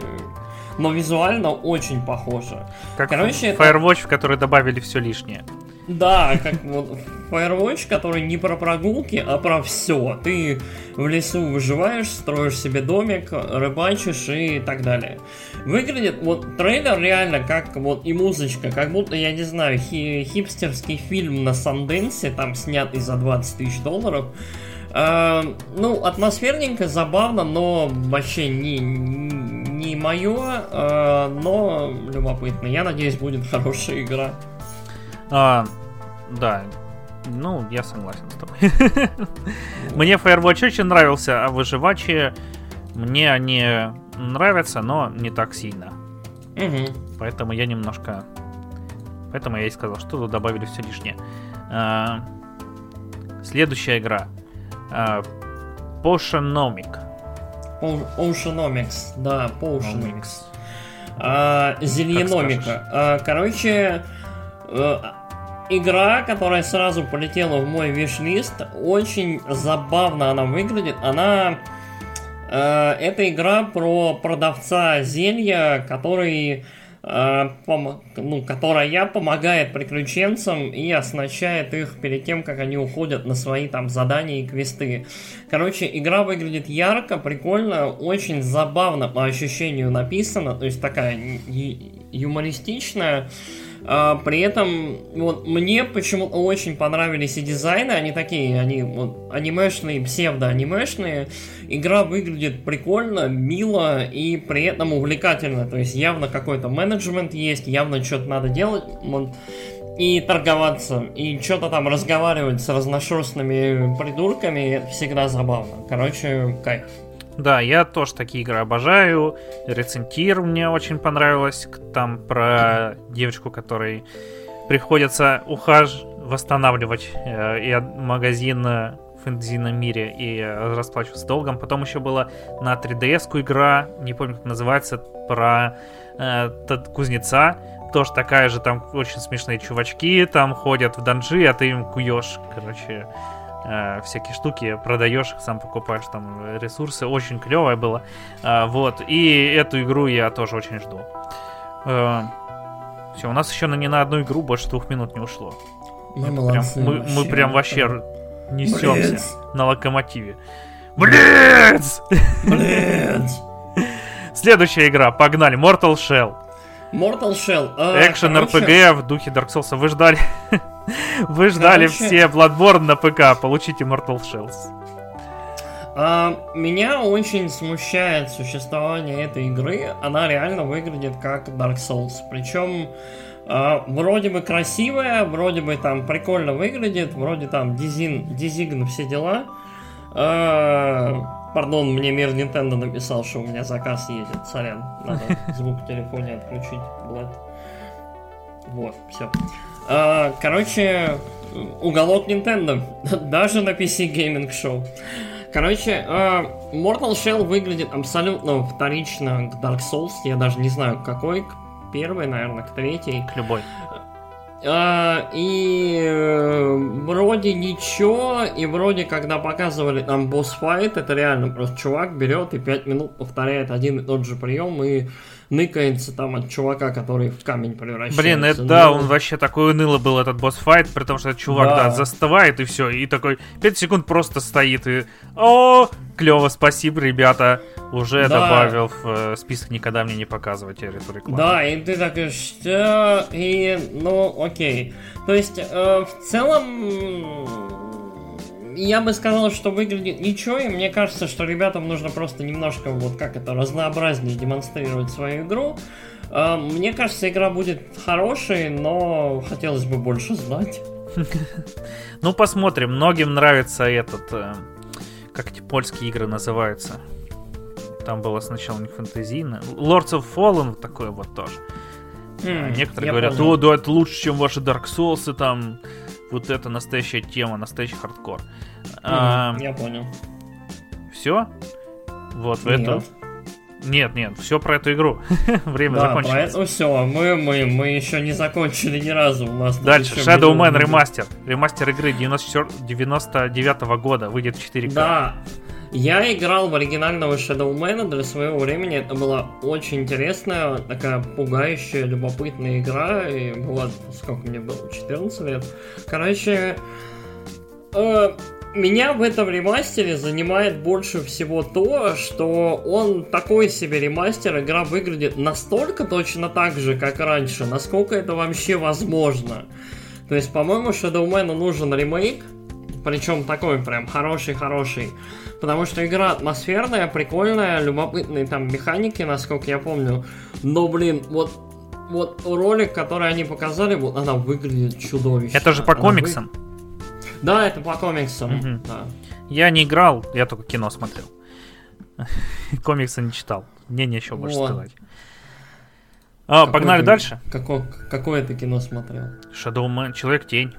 [SPEAKER 2] Но визуально очень похоже.
[SPEAKER 1] Как
[SPEAKER 2] Короче, это-
[SPEAKER 1] Firewatch, в который добавили все лишнее.
[SPEAKER 2] Да, как вот Firewatch, который не про прогулки, а про все. Ты в лесу выживаешь, строишь себе домик, рыбачишь и так далее. Выглядит вот трейлер реально как вот и музычка, как будто, я не знаю, хи- хипстерский фильм на Санденсе, там снятый за 20 тысяч долларов. А, ну, атмосферненько, забавно, но вообще не, не мое, но любопытно. Я надеюсь, будет хорошая игра.
[SPEAKER 1] А, да, ну, я согласен с тобой. Мне Firewatch очень нравился, а выживачи мне они нравятся, но не так сильно. Поэтому я немножко... Поэтому я и сказал, что тут добавили все лишнее. А, Следующая игра. А, Potionomic.
[SPEAKER 2] Oceanomics, да, Potionamics.
[SPEAKER 1] Nomics.
[SPEAKER 2] А,
[SPEAKER 1] скажешь.
[SPEAKER 2] Зельеномика. А, короче, э, игра, которая сразу полетела в мой виш-лист, очень забавно она выглядит. Она... э, это игра про продавца зелья, который... э, пом- ну, которая помогает приключенцам и оснащает их перед тем, как они уходят на свои там задания и квесты. Короче, игра выглядит ярко, прикольно, очень забавно по ощущению написано, то есть такая юмористичная. При этом вот мне почему-то очень понравились и дизайны, они такие, они вот анимешные, псевдо-анимешные. Игра выглядит прикольно, мило и при этом увлекательно. То есть явно какой-то менеджмент есть, явно что-то надо делать. вот, и торговаться, и что-то там разговаривать с разношерстными придурками, это всегда забавно. Короче, кайф.
[SPEAKER 1] Да, я тоже такие игры обожаю. Рецентир мне очень понравилось. Там про девочку, которой приходится ухаживать восстанавливать э, и магазин в фэнтезийном мире и расплачиваться долгом. Потом еще была на 3DS-ку игра, не помню, как называется, про э, кузнеца. Тоже такая же, там очень смешные чувачки там ходят в данжи, а ты им куешь, короче, э, всякие штуки, продаешь их, сам покупаешь там э, ресурсы. Очень клевое было. А, вот. И эту игру я тоже очень жду. все, у нас еще на, ни на одну игру больше двух минут не ушло.
[SPEAKER 2] Мы
[SPEAKER 1] Прям-
[SPEAKER 2] молодцы.
[SPEAKER 1] мы, мы прям вообще несемся
[SPEAKER 2] Блец.
[SPEAKER 1] на локомотиве. Блиц!
[SPEAKER 2] Блядь.
[SPEAKER 1] Следующая игра, погнали, Mortal Shell.
[SPEAKER 2] Mortal Shell. а,
[SPEAKER 1] Экшен RPG в духе Dark Souls. Вы ждали... Вы ждали
[SPEAKER 2] Короче-
[SPEAKER 1] все Bloodborne на ПК, получите Mortal Shells.
[SPEAKER 2] а, меня очень смущает существование этой игры. Она реально выглядит как Dark Souls. Причем а, вроде бы красивая, вроде бы там прикольно выглядит, вроде там дизин, дизигн, все дела. А, Пардон, мне мир Nintendo написал, что у меня заказ едет. Сорян, надо звук в телефоне отключить. Блэд. Вот, все. короче, уголок Nintendo. Даже на PC Gaming Show. Короче, а, Mortal Shell выглядит абсолютно вторично к Dark Souls. Я даже не знаю, к какой. К первой, наверное, к третьей.
[SPEAKER 1] К любой.
[SPEAKER 2] А, и э, вроде ничего, и вроде когда показывали там босс-файт, это реально просто чувак берет и 5 минут повторяет один и тот же прием и ныкается там от чувака, который в камень превращается.
[SPEAKER 1] Блин, это да,
[SPEAKER 2] Ну,
[SPEAKER 1] он вообще такой уныло был, этот босс-файт, потому что этот чувак, да,
[SPEAKER 2] Да.
[SPEAKER 1] застывает и все, и такой 5 секунд просто стоит и... О, клево, спасибо, ребята, уже
[SPEAKER 2] Да.
[SPEAKER 1] добавил в э, список никогда мне не показывать эту рекламу.
[SPEAKER 2] Да, и ты такой, что? И, ну, окей. То есть, э, в целом, я бы сказал, что выглядит ничего, и мне кажется, что ребятам нужно просто немножко, вот как это, разнообразнее демонстрировать свою игру. Э, мне кажется, игра будет хорошей, но хотелось бы больше знать.
[SPEAKER 1] Ну, посмотрим. Многим нравится этот... э, как эти польские игры называются? Там было сначала не фэнтезийно. Lords of Fallen такое вот тоже. А Некоторые говорят, о, да, это лучше, чем ваши Dark Souls, и там вот это настоящая тема, настоящий хардкор.
[SPEAKER 2] М, Я понял.
[SPEAKER 1] все? Вот в
[SPEAKER 2] Нет.
[SPEAKER 1] это. Нет, нет, все про эту игру. Время
[SPEAKER 2] Да,
[SPEAKER 1] закончилось.
[SPEAKER 2] поэтому все, мы, мы, мы еще не закончили ни разу. У нас
[SPEAKER 1] Дальше, Shadow Man ремастер. Ремастер игры 94 99 года. Выйдет в 4К.
[SPEAKER 2] Да, я играл в оригинального Shadowman для своего времени. Это была очень интересная, такая пугающая, любопытная игра. И была, сколько мне было, 14 лет. Короче, э, меня в этом ремастере занимает больше всего то, что он такой себе ремастер, игра выглядит настолько точно так же, как раньше, насколько это вообще возможно. То есть, по-моему, Shadowman нужен ремейк, причем такой прям хороший-хороший. Потому что игра атмосферная, прикольная, любопытные там механики, насколько я помню. Но, блин, вот, вот ролик, который они показали, вот она выглядит чудовищно.
[SPEAKER 1] Это же по
[SPEAKER 2] Она вы-
[SPEAKER 1] комиксам.
[SPEAKER 2] Да, это по комиксам.
[SPEAKER 1] Мгм.
[SPEAKER 2] да.
[SPEAKER 1] Я не играл, я только кино смотрел. Комиксы не читал. Мне нечего больше
[SPEAKER 2] Вот.
[SPEAKER 1] сказать. А,
[SPEAKER 2] Какое
[SPEAKER 1] погнали
[SPEAKER 2] ты-
[SPEAKER 1] дальше.
[SPEAKER 2] Какое, какое ты кино смотрел?
[SPEAKER 1] Shadow Man, Человек-тень.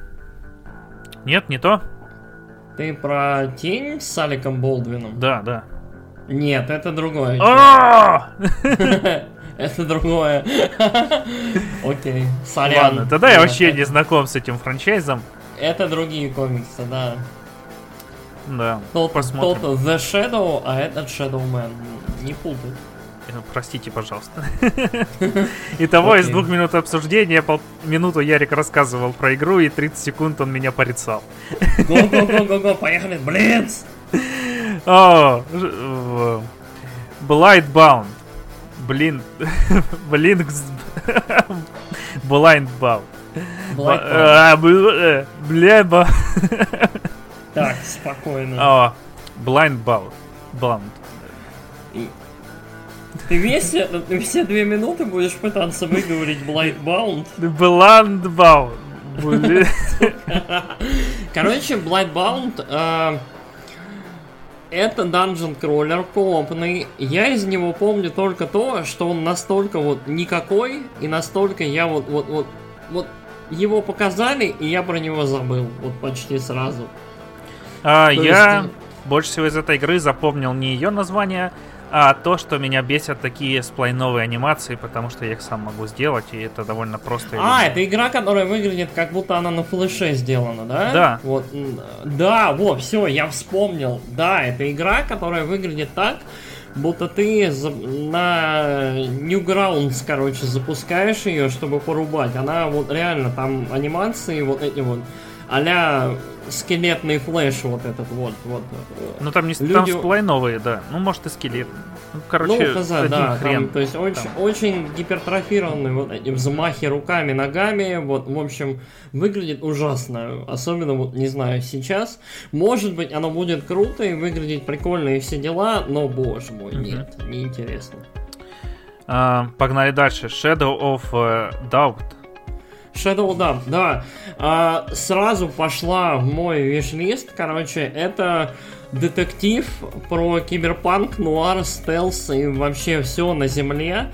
[SPEAKER 1] Нет, не то?
[SPEAKER 2] Ты про тень с Аликом Болдвином?
[SPEAKER 1] Да, да.
[SPEAKER 2] Нет, это другое.
[SPEAKER 1] А!
[SPEAKER 2] Это другое. Окей, сорян.
[SPEAKER 1] Ладно, тогда я вообще не знаком с этим франчайзом.
[SPEAKER 2] Это другие комиксы, да.
[SPEAKER 1] Да, посмотрим.
[SPEAKER 2] тот The Shadow, а этот Shadowman. Не путай.
[SPEAKER 1] Э, Простите, пожалуйста. Итого из двух минут обсуждения пол- минуту Ярик рассказывал про игру, и 30 секунд он меня порицал.
[SPEAKER 2] Го-го-го-го-го, поехали, блиц!
[SPEAKER 1] О, Blightbound. Блин, блин, Blindbound.
[SPEAKER 2] Black Panther.
[SPEAKER 1] А, бл- э,
[SPEAKER 2] Так, спокойно.
[SPEAKER 1] О, Blindbound. Bound.
[SPEAKER 2] Ты весь, ты все две минуты будешь пытаться выговорить Blightbound.
[SPEAKER 1] Blindbound. Блин.
[SPEAKER 2] Короче, Blightbound э, это Dungeon Crawler коопный. Я из него помню только то, что он настолько вот никакой, и настолько я вот, вот, вот, вот его показали, и я про него забыл. Вот почти сразу.
[SPEAKER 1] А, я есть... больше всего из этой игры запомнил не ее название, а то, что меня бесят такие сплайновые анимации, потому что я их сам могу сделать, и это довольно просто.
[SPEAKER 2] А, это игра, которая выглядит, как будто она на флеше сделана, да?
[SPEAKER 1] Да.
[SPEAKER 2] Вот, да, вот, все, я вспомнил. Да, это игра, которая выглядит так, будто ты на Newgrounds, короче, запускаешь ее, чтобы порубать. Она вот реально там анимации вот эти вот а скелетный флеш вот этот вот. вот.
[SPEAKER 1] Ну там не Люди... там сплай новые, да. Ну может и скелет. Ну, короче,
[SPEAKER 2] ну, хз, да, хрен. Там, то есть очень, очень гипертрофированные вот эти взмахи руками, ногами. Вот, в общем, выглядит ужасно. Особенно, вот, не знаю, сейчас. Может быть, оно будет круто и выглядеть прикольно и все дела, но, боже мой, нет, неинтересно.
[SPEAKER 1] А, погнали дальше. Shadow of uh, Doubt.
[SPEAKER 2] Shadow Dub, да. А, сразу пошла в мой виш-лист, короче, это детектив про киберпанк, нуар, стелс и вообще все на земле.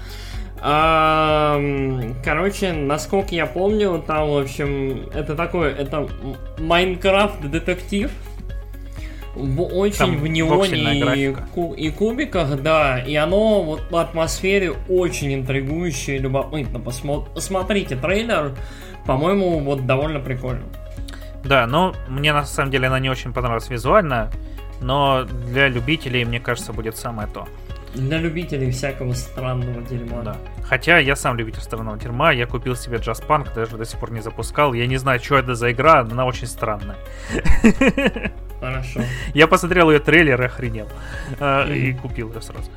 [SPEAKER 2] А, короче, насколько я помню, там, в общем, это такой, это Майнкрафт детектив, в, очень Там в неоне и, ку- и кубиках, да, и оно вот по атмосфере очень интригующее и любопытно. Посмо- посмотрите трейлер, по-моему, вот довольно прикольно.
[SPEAKER 1] Да, но мне на самом деле она не очень понравилась визуально, но для любителей, мне кажется, будет самое то.
[SPEAKER 2] Для любителей всякого странного дерьма.
[SPEAKER 1] Да. Хотя я сам любитель странного дерьма, я купил себе Just Punk, даже до сих пор не запускал. Я не знаю, что это за игра, но она очень странная.
[SPEAKER 2] Хорошо.
[SPEAKER 1] Я посмотрел ее трейлер и охренел. Mm. И купил ее сразу.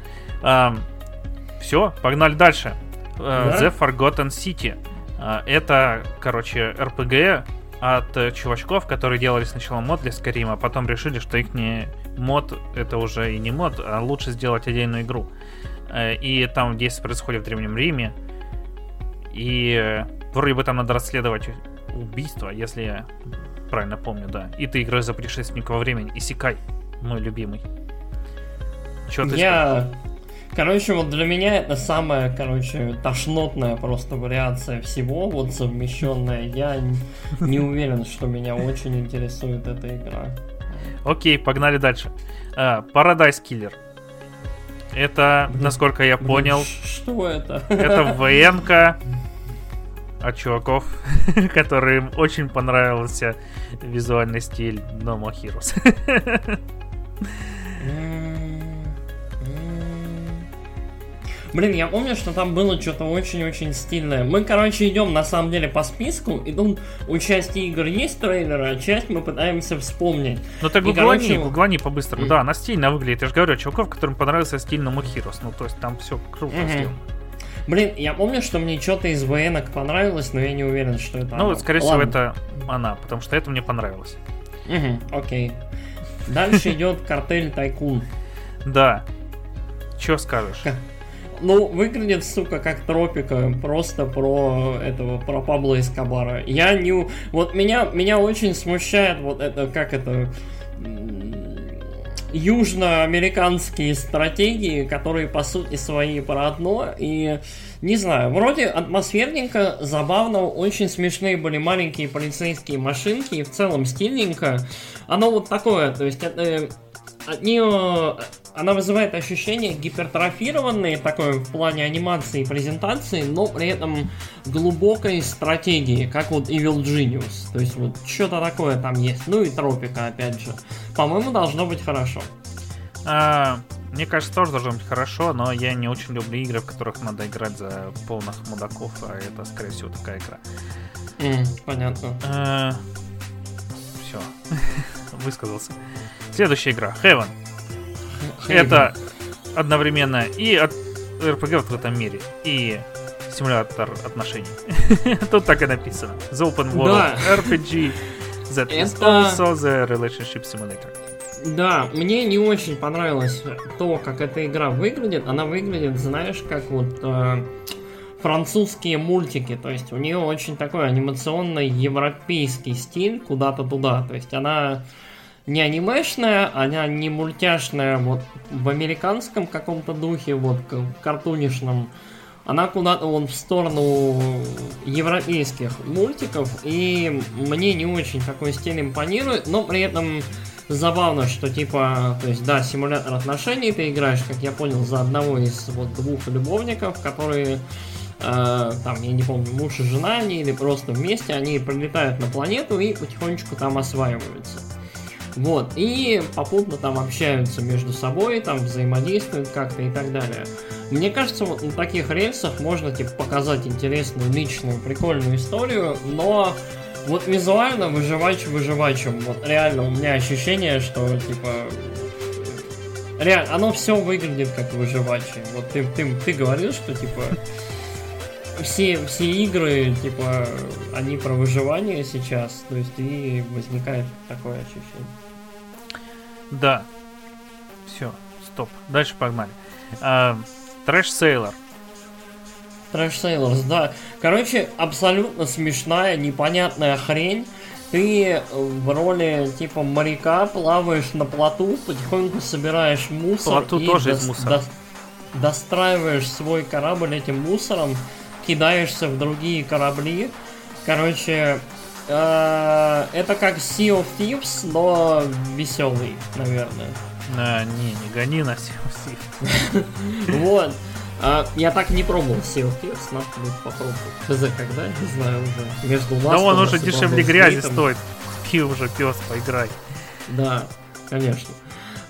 [SPEAKER 1] Все, погнали дальше. Э, The Forgotten City. А, это, короче, RPG от э, чувачков, которые делали сначала мод для Скарима, а потом решили, что их не мод это уже и не мод, а лучше сделать отдельную игру. Э, и там действие происходит в Древнем Риме. И вроде бы там надо расследовать убийство, если я правильно помню, да. И ты играешь за путешественника во времени. Исекай, мой любимый.
[SPEAKER 2] Че ты Я... Сказал? Короче, вот для меня это самая, короче, тошнотная просто вариация всего, вот совмещенная. Я не уверен, что меня очень интересует эта игра.
[SPEAKER 1] Окей, погнали дальше. Uh, Paradise Killer. Это, насколько я понял...
[SPEAKER 2] Что это?
[SPEAKER 1] Это ВНК от чуваков, которым очень понравился визуальный стиль No More Heroes.
[SPEAKER 2] Блин, я помню, что там было что-то очень-очень стильное. Мы, короче, идем на самом деле по списку, и тут у части игр есть трейлеры, а часть мы пытаемся вспомнить.
[SPEAKER 1] Ну ты гуглани, короче... гуглани по-быстрому. Mm. Да, она стильно выглядит. Я же говорю, чуваков, которым понравился стиль More Heroes. Ну, то есть там все круто mm-hmm. сделано.
[SPEAKER 2] Блин, я помню, что мне что-то из ВНок понравилось, но я не уверен, что это
[SPEAKER 1] Ну, она. скорее Ладно. всего, это она, потому что это мне понравилось.
[SPEAKER 2] Угу, окей. Дальше идет картель Тайкун.
[SPEAKER 1] Да. Че скажешь?
[SPEAKER 2] Ну, выглядит, сука, как тропика, просто про этого, про Пабло Эскобара. Я не... Вот меня, меня очень смущает вот это, как это южноамериканские стратегии, которые по сути свои про одно. И не знаю, вроде атмосферненько, забавно, очень смешные были маленькие полицейские машинки, и в целом стильненько. Оно вот такое, то есть это от нее она вызывает ощущение гипертрофированной такой в плане анимации и презентации, но при этом глубокой стратегии, как вот Evil Genius. То есть вот что-то такое там есть. Ну и Тропика, опять же. По-моему, должно быть хорошо.
[SPEAKER 1] А, мне кажется, тоже должно быть хорошо, но я не очень люблю игры, в которых надо играть за полных мудаков, а это, скорее всего, такая игра.
[SPEAKER 2] Mm, понятно. А,
[SPEAKER 1] все, высказался. Следующая игра, Heaven. Это одновременно и от RPG в этом мире, и симулятор отношений. Тут так и написано. The Open World да. RPG that Это... is also the Relationship Simulator.
[SPEAKER 2] Да, мне не очень понравилось то, как эта игра выглядит. Она выглядит, знаешь, как вот э, французские мультики. То есть у нее очень такой анимационный европейский стиль куда-то туда. То есть она не анимешная, она не мультяшная вот в американском каком-то духе, вот картунишном. она куда-то вон в сторону европейских мультиков, и мне не очень такой стиль импонирует, но при этом забавно, что типа, то есть, да, симулятор отношений ты играешь, как я понял, за одного из вот двух любовников, которые э, там, я не помню, муж и жена они или просто вместе, они прилетают на планету и потихонечку там осваиваются. Вот, и попутно там общаются между собой, там взаимодействуют как-то и так далее. Мне кажется, вот на таких рельсах можно, типа, показать интересную, личную, прикольную историю, но вот визуально выживач выживачем. Вот реально у меня ощущение, что типа реально оно все выглядит как выживачи. Вот ты, ты, ты говорил, что типа все, все игры, типа, они про выживание сейчас, то есть и возникает такое ощущение.
[SPEAKER 1] Да. Все, стоп. Дальше погнали. Trash Sailor.
[SPEAKER 2] Trash Sailors, да. Короче, абсолютно смешная, непонятная хрень. Ты в роли типа моряка плаваешь на плоту, потихоньку собираешь мусор
[SPEAKER 1] Плоту и тоже из мусора.
[SPEAKER 2] До... достраиваешь свой корабль этим мусором, кидаешься в другие корабли. Короче, э, это как Sea of Thieves, но веселый, наверное.
[SPEAKER 1] А, не, не гони на Sea of
[SPEAKER 2] Thieves. Вот. А, я так не пробовал Sea of Thieves, надо будет попробовать. ХЗ когда, не знаю уже.
[SPEAKER 1] Между Да он уже дешевле грязи стоит. Пи уже, пес, поиграй.
[SPEAKER 2] Да, конечно.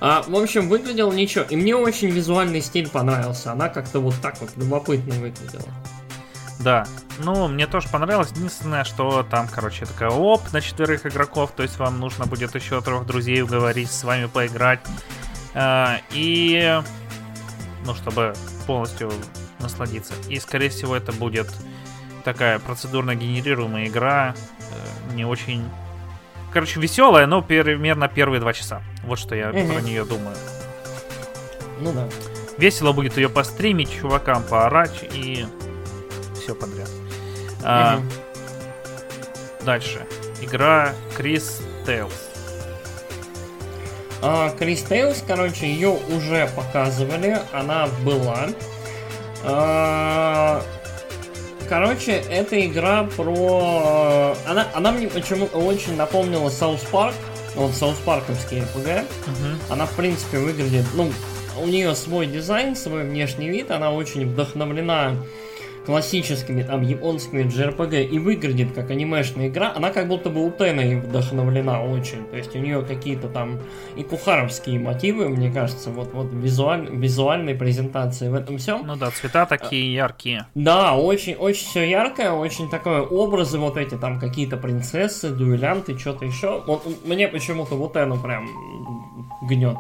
[SPEAKER 2] А, в общем, выглядел ничего. И мне очень визуальный стиль понравился. Она как-то вот так вот любопытно выглядела.
[SPEAKER 1] Да, ну, мне тоже понравилось. Единственное, что там, короче, такая оп на четверых игроков, то есть вам нужно будет еще трех друзей уговорить, с вами поиграть. А, и, ну, чтобы полностью насладиться. И, скорее всего, это будет такая процедурно генерируемая игра, э, не очень... Короче, веселая, но примерно первые два часа. Вот что я про нее думаю.
[SPEAKER 2] Ну да.
[SPEAKER 1] Весело будет ее постримить, чувакам поорать и все подряд. Угу. А, дальше. Игра Cris Tales.
[SPEAKER 2] Cris Tales, короче, ее уже показывали, она была. А, короче, эта игра про... Она, она мне почему-то очень напомнила South Park, вот South Park'овский RPG. Uh-huh. Она, в принципе, выглядит... Ну, у нее свой дизайн, свой внешний вид, она очень вдохновлена классическими там японскими JRPG и выглядит как анимешная игра, она как будто бы у Тены вдохновлена очень. То есть у нее какие-то там и кухаровские мотивы, мне кажется, вот, вот визуаль, визуальной презентации в этом всем.
[SPEAKER 1] Ну да, цвета такие яркие.
[SPEAKER 2] Да, очень, очень все яркое, очень такое образы вот эти там какие-то принцессы, дуэлянты, что-то еще. Вот мне почему-то вот Тену прям гнет.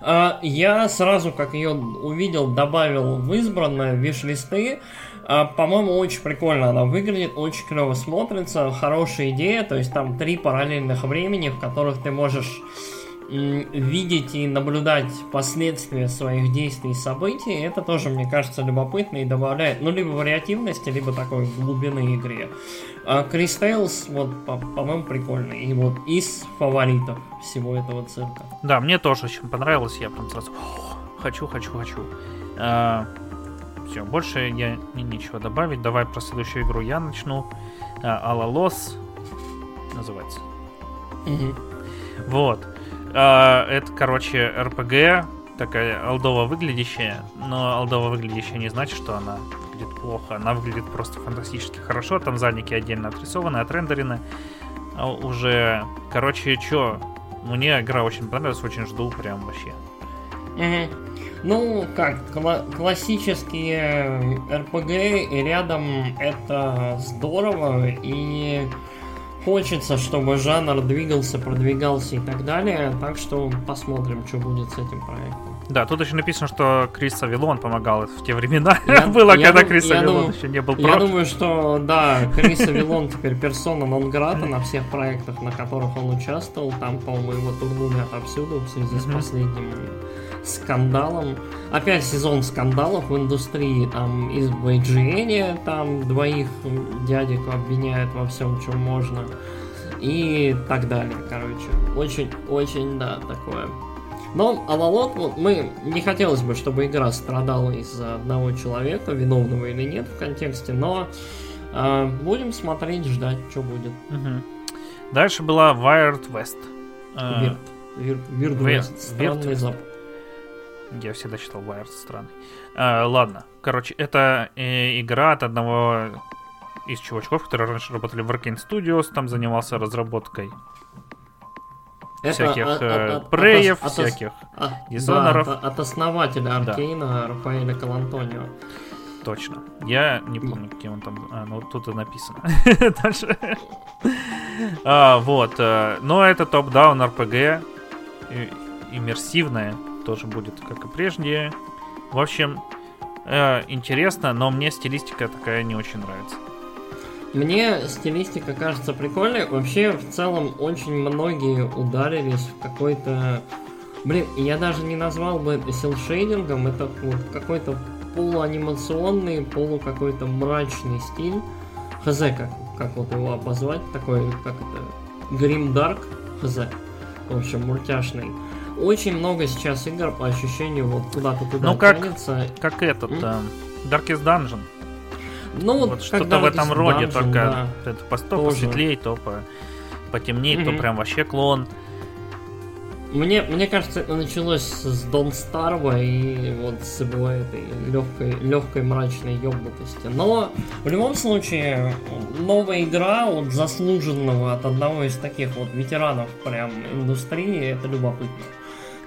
[SPEAKER 2] А, я сразу, как ее увидел, добавил в избранное виш-листы. А, по-моему, очень прикольно она выглядит, очень клево смотрится, хорошая идея, то есть там три параллельных времени, в которых ты можешь видеть и наблюдать последствия своих действий и событий, это тоже, мне кажется, любопытно и добавляет, ну, либо вариативности, либо такой глубины игре. А Крис Тейлс, вот, по-моему, прикольный. И вот из фаворитов всего этого цирка.
[SPEAKER 1] Да, мне тоже очень понравилось, я прям сразу хочу, хочу, хочу. А, все, больше я не ничего добавить. Давай про следующую игру я начну. Алла Лос называется.
[SPEAKER 2] Угу.
[SPEAKER 1] Вот. А, это, короче, РПГ, такая алдово выглядящая, но алдово выглядящая не значит, что она выглядит плохо. Она выглядит просто фантастически хорошо. Там задники отдельно отрисованы, отрендерены. А уже, короче, чё, мне игра очень понравилась, очень жду прям вообще.
[SPEAKER 2] Угу. Ну, как, кла- классические RPG и рядом это здорово, и хочется, чтобы жанр двигался, продвигался и так далее, так что посмотрим, что будет с этим проектом.
[SPEAKER 1] Да, тут еще написано, что Крис Авилон помогал в те времена. Я, Было, я когда дум, Крис Авилон еще не был
[SPEAKER 2] Я прав. думаю, что да, Крис Авилон теперь персона нон грата на всех проектах, на которых он участвовал. Там, по-моему, его турнули отовсюду в связи с последним скандалом. Опять сезон скандалов в индустрии. Там из IGN там двоих дядек обвиняют во всем, чем можно. И так далее, короче. Очень, очень, да, такое Но Авалот, вот мы не хотелось бы, чтобы игра страдала из-за одного человека, виновного или нет в контексте, но э, будем смотреть, ждать, что будет.
[SPEAKER 1] Мгм. Дальше была Wired West.
[SPEAKER 2] Вирт. Вирт, Вирт
[SPEAKER 1] Ве-
[SPEAKER 2] Вест. Странный запах.
[SPEAKER 1] Я всегда считал Wired странный. Э, ладно, короче, это э, игра от одного из чувачков, которые раньше работали в Arkane Studios, там занимался разработкой
[SPEAKER 2] Это
[SPEAKER 1] всяких
[SPEAKER 2] от-
[SPEAKER 1] э,
[SPEAKER 2] от- от-
[SPEAKER 1] преев,
[SPEAKER 2] от- от-
[SPEAKER 1] всяких
[SPEAKER 2] а,
[SPEAKER 1] дизайнеров.
[SPEAKER 2] да, от, от основателя
[SPEAKER 1] Да.
[SPEAKER 2] Аркейна Рафаэля Калантонио.
[SPEAKER 1] Точно. Я не помню, кем он там. А, ну тут и написано. Дальше. А, вот. э, Но это топ-даун RPG. Иммерсивное. Тоже будет, как и прежде. В общем, э, интересно, но мне стилистика такая не очень нравится.
[SPEAKER 2] Мне стилистика кажется прикольной. Вообще, в целом, очень многие ударились в какой-то... Блин, я даже не назвал бы это селшейдингом, это вот какой-то полуанимационный, полу какой-то мрачный стиль. Хз, как, как вот его обозвать, такой, как это, Dark, хз. В общем, мультяшный. Очень много сейчас игр, по ощущению, вот куда-то туда
[SPEAKER 1] Ну, как-
[SPEAKER 2] тянется.
[SPEAKER 1] Как этот.
[SPEAKER 2] М?
[SPEAKER 1] э, Darkest Dungeon.
[SPEAKER 2] Ну,
[SPEAKER 1] Вот что-то в этом роде,
[SPEAKER 2] Dungeon,
[SPEAKER 1] только
[SPEAKER 2] да.
[SPEAKER 1] это по- то посветлее, то по потемнее, то
[SPEAKER 2] Мгм.
[SPEAKER 1] прям вообще клон.
[SPEAKER 2] Мне, мне кажется, это началось с Дон Старва и вот с его этой легкой, легкой мрачной ёбнутости. Но в любом случае, новая игра от заслуженного, от одного из таких вот ветеранов прям индустрии, это любопытно.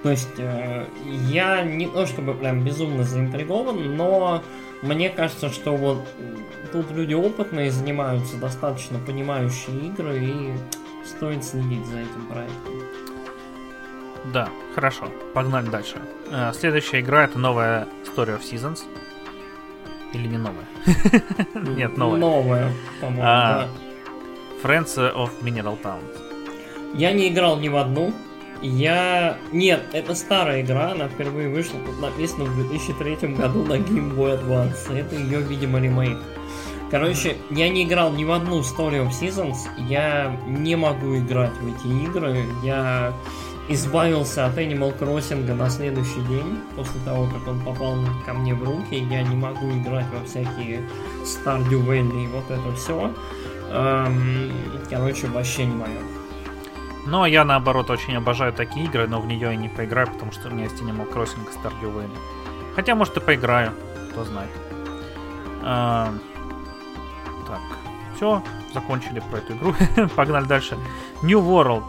[SPEAKER 2] То есть, э, я не то чтобы прям безумно заинтригован, но мне кажется, что вот тут люди опытные занимаются, достаточно понимающие игры, и стоит следить за этим проектом.
[SPEAKER 1] Да, хорошо. Погнали дальше. Э, Следующая игра это новая Story of Seasons. Или не новая? Нет, новая.
[SPEAKER 2] Новая, по-моему,
[SPEAKER 1] А.
[SPEAKER 2] да.
[SPEAKER 1] Friends of Mineral Towns.
[SPEAKER 2] Я не играл ни в одну. Я... Нет, это старая игра, она впервые вышла, тут написано в 2003 году на Game Boy Advance. Это ее, видимо, ремейк. Короче, я не играл ни в одну Story of Seasons, я не могу играть в эти игры, я избавился от Animal Crossing на следующий день, после того, как он попал ко мне в руки, я не могу играть во всякие Stardew Valley и вот это все. короче, вообще не мое.
[SPEAKER 1] Но я наоборот очень обожаю такие игры, но в нее я не поиграю, потому что у меня есть Animal Crossing и Stardew Valley. Хотя, может, и поиграю, кто знает. А, так, все, закончили про эту игру. Погнали дальше. New World.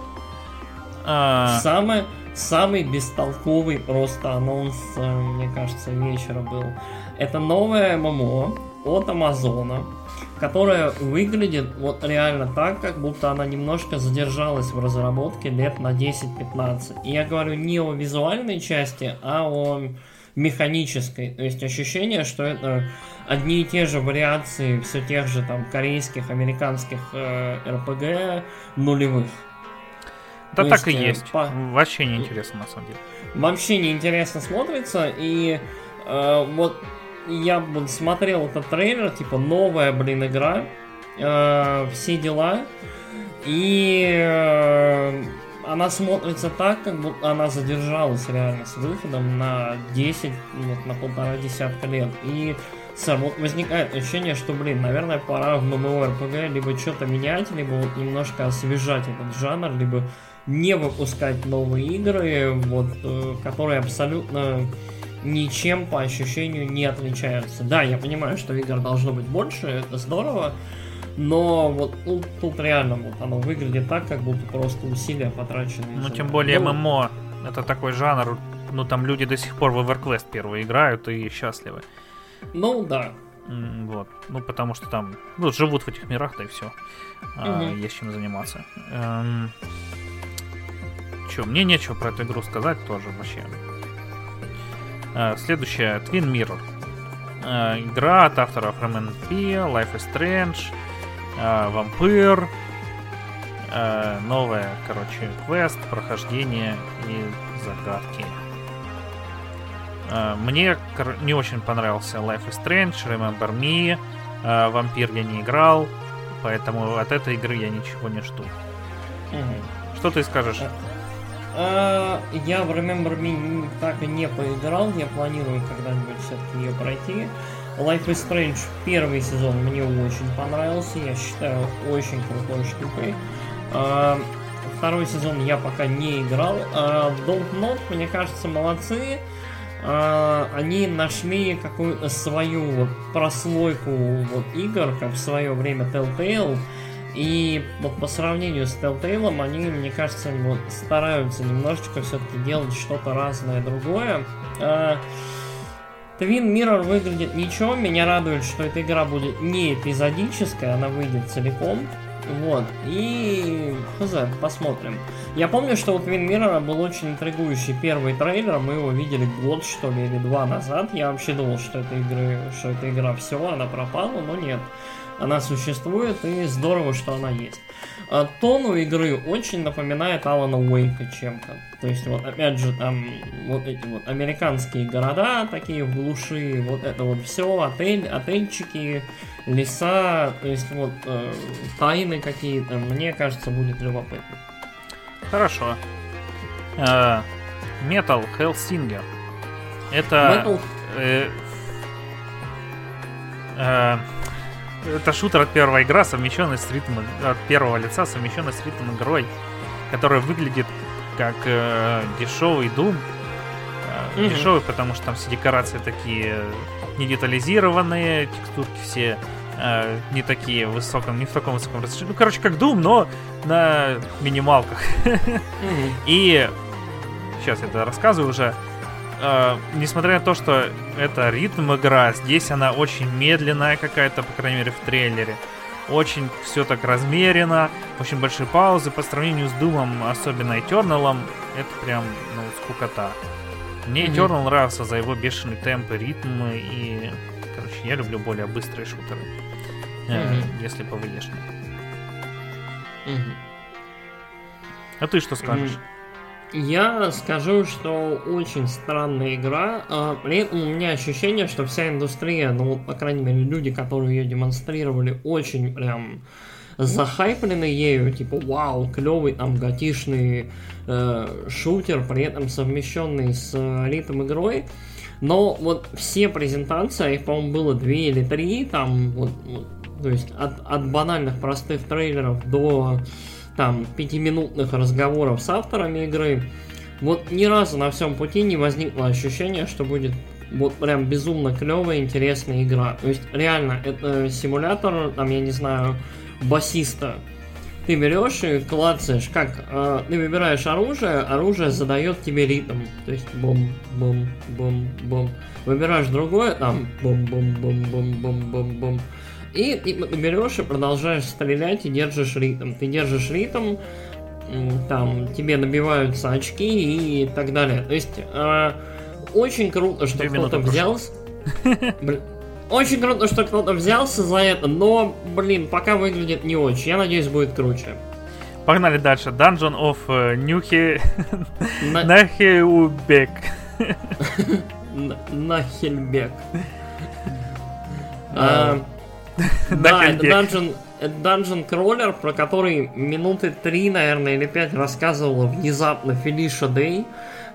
[SPEAKER 1] А,
[SPEAKER 2] Самый, самый бестолковый просто анонс, э, мне кажется, вечера был. Это новое ММО от Амазона, которая выглядит вот реально так, как будто она немножко задержалась в разработке лет на 10-15. И я говорю не о визуальной части, а о механической. То есть ощущение, что это одни и те же вариации все тех же там корейских, американских э, РПГ нулевых.
[SPEAKER 1] да
[SPEAKER 2] то
[SPEAKER 1] так и
[SPEAKER 2] есть, э,
[SPEAKER 1] есть.
[SPEAKER 2] по-
[SPEAKER 1] Вообще не интересно, на самом деле.
[SPEAKER 2] вообще неинтересно смотрится. И э, вот я вот смотрел этот трейлер, типа новая, блин, игра, э, все дела. И э, она смотрится так, как будто она задержалась реально с выходом на 10, вот, на полтора десятка лет. И вот возникает ощущение, что, блин, наверное, пора в MMORPG либо что-то менять, либо вот немножко освежать этот жанр, либо не выпускать новые игры, вот, э, которые абсолютно ничем по ощущению не отличаются. Да, я понимаю, что игр должно быть больше, это здорово, но вот тут, тут реально вот оно выглядит так, как будто просто усилия потрачены.
[SPEAKER 1] Ну, тем более
[SPEAKER 2] Ну,
[SPEAKER 1] ММО. Это такой жанр. Ну, там люди до сих пор в EverQuest первые играют и счастливы.
[SPEAKER 2] Ну, да.
[SPEAKER 1] Вот. Ну, потому что там, ну, живут в этих мирах, да и все.
[SPEAKER 2] Мгм.
[SPEAKER 1] есть чем заниматься. Эм, Че, мне нечего про эту игру сказать тоже вообще. Э, Следующая Twin Mirror. Э, Игра от авторов MNP, Life is Strange, Vampire. Э, Новая, короче, квест, прохождение и загадки. Мне не очень понравился Life is Strange, Remember Me, Вампир я не играл, поэтому от этой игры я ничего не жду.
[SPEAKER 2] Мгм.
[SPEAKER 1] Что ты скажешь?
[SPEAKER 2] Э, я в Remember Me так и не поиграл, я планирую когда-нибудь все-таки ее пройти. Life is Strange первый сезон мне очень понравился, я считаю очень крутой штукой. Э, второй сезон я пока не играл. Э, Don't Not, мне кажется, молодцы. Они нашли какую-то свою прослойку вот игр, как в свое время Telltale, и вот по сравнению с Telltale, они, мне кажется, вот стараются немножечко все-таки делать что-то разное, другое. Uh, Twin Mirror выглядит ничего, меня радует, что эта игра будет не эпизодическая, она выйдет целиком. Вот, и хз, посмотрим. Я помню, что у Twin Mirror был очень интригующий первый трейлер, мы его видели год, что ли, или два назад. Я вообще думал, что эта, игры, что эта игра все, она пропала, но нет она существует, и здорово, что она есть. А тон у игры очень напоминает Алана Уэйка чем-то. То есть, вот опять же, там вот эти вот американские города, такие в глуши, вот это вот все, отель, отельчики, леса, то есть вот э, тайны какие-то, мне кажется, будет любопытно.
[SPEAKER 1] Хорошо. Метал uh, Hellsinger. Это... Metal... Э, э, это шутер от первой игра, совмещенный с ритмом от первого лица, совмещенный с ритмом игрой, которая выглядит как э, дешевый Doom. Э, mm-hmm. Дешевый, потому что там все декорации такие не детализированные, текстурки все э, не такие высоком, не в таком высоком разрешении. Ну, короче, как Doom, но на минималках. Mm-hmm. И сейчас я это рассказываю уже. Uh, несмотря на то, что это ритм игра, здесь она очень медленная какая-то, по крайней мере, в трейлере. Очень все так размеренно, очень большие паузы. По сравнению с Думом, особенно Eternal, это прям, ну, скукота. Мне mm-hmm. Eternal нравился за его бешеный темп и ритм, и, короче, я люблю более быстрые шутеры, mm-hmm. э, если по. Mm-hmm. А ты что скажешь? Mm-hmm.
[SPEAKER 2] Я скажу, что очень странная игра. А, при этом у меня ощущение, что вся индустрия, ну, по крайней мере, люди, которые ее демонстрировали, очень прям захайплены ею, типа, вау, клевый там готишный э, шутер, при этом совмещенный с э, ритм игрой. Но вот все презентации, их, по-моему, было две или три, там, вот, вот то есть от, от банальных простых трейлеров до там пятиминутных разговоров с авторами игры, вот ни разу на всем пути не возникло ощущения, что будет вот прям безумно клевая, интересная игра. То есть реально, это симулятор, там, я не знаю, басиста. Ты берешь и клацаешь, как э, ты выбираешь оружие, оружие задает тебе ритм. То есть бум, бум, бум, бум. Выбираешь другое, там бум, И ты берешь и продолжаешь стрелять и держишь ритм. Ты держишь ритм, там тебе набиваются очки и так далее. То есть э, очень круто, что кто-то взялся. Очень круто, что кто-то взялся за это, но, блин, пока выглядит не очень. Я надеюсь, будет круче.
[SPEAKER 1] Погнали дальше. Dungeon of Нюхи... Нахеубек.
[SPEAKER 2] Нахельбек. Да, это Dungeon, Dungeon Crawler, про который минуты три, наверное, или пять рассказывала внезапно Фелиша Дэй,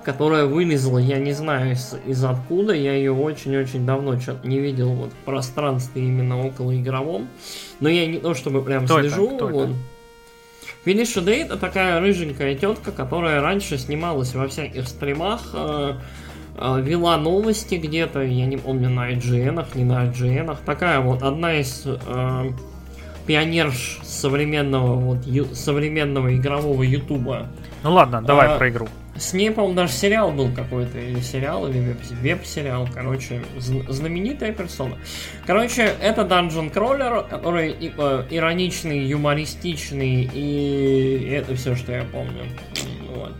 [SPEAKER 2] которая вылезла, я не знаю из, из откуда, я ее очень-очень давно что-то не видел вот в пространстве именно около игровом, но я не то чтобы прям Кто слежу. Это? Кто вот. это? Фелиша Дэй это такая рыженькая тетка, которая раньше снималась во всяких стримах, э, вела новости где-то, я не помню, на IGN, не на IGN. Такая вот одна из э, пионерш современного, вот, ю, современного игрового ютуба.
[SPEAKER 1] Ну ладно, давай а, про игру.
[SPEAKER 2] С ней, по-моему, даже сериал был какой-то, или сериал, или веб-сериал, короче, знаменитая персона. Короче, это Dungeon Crawler, который типа, ироничный, юмористичный, и это все, что я помню. Вот.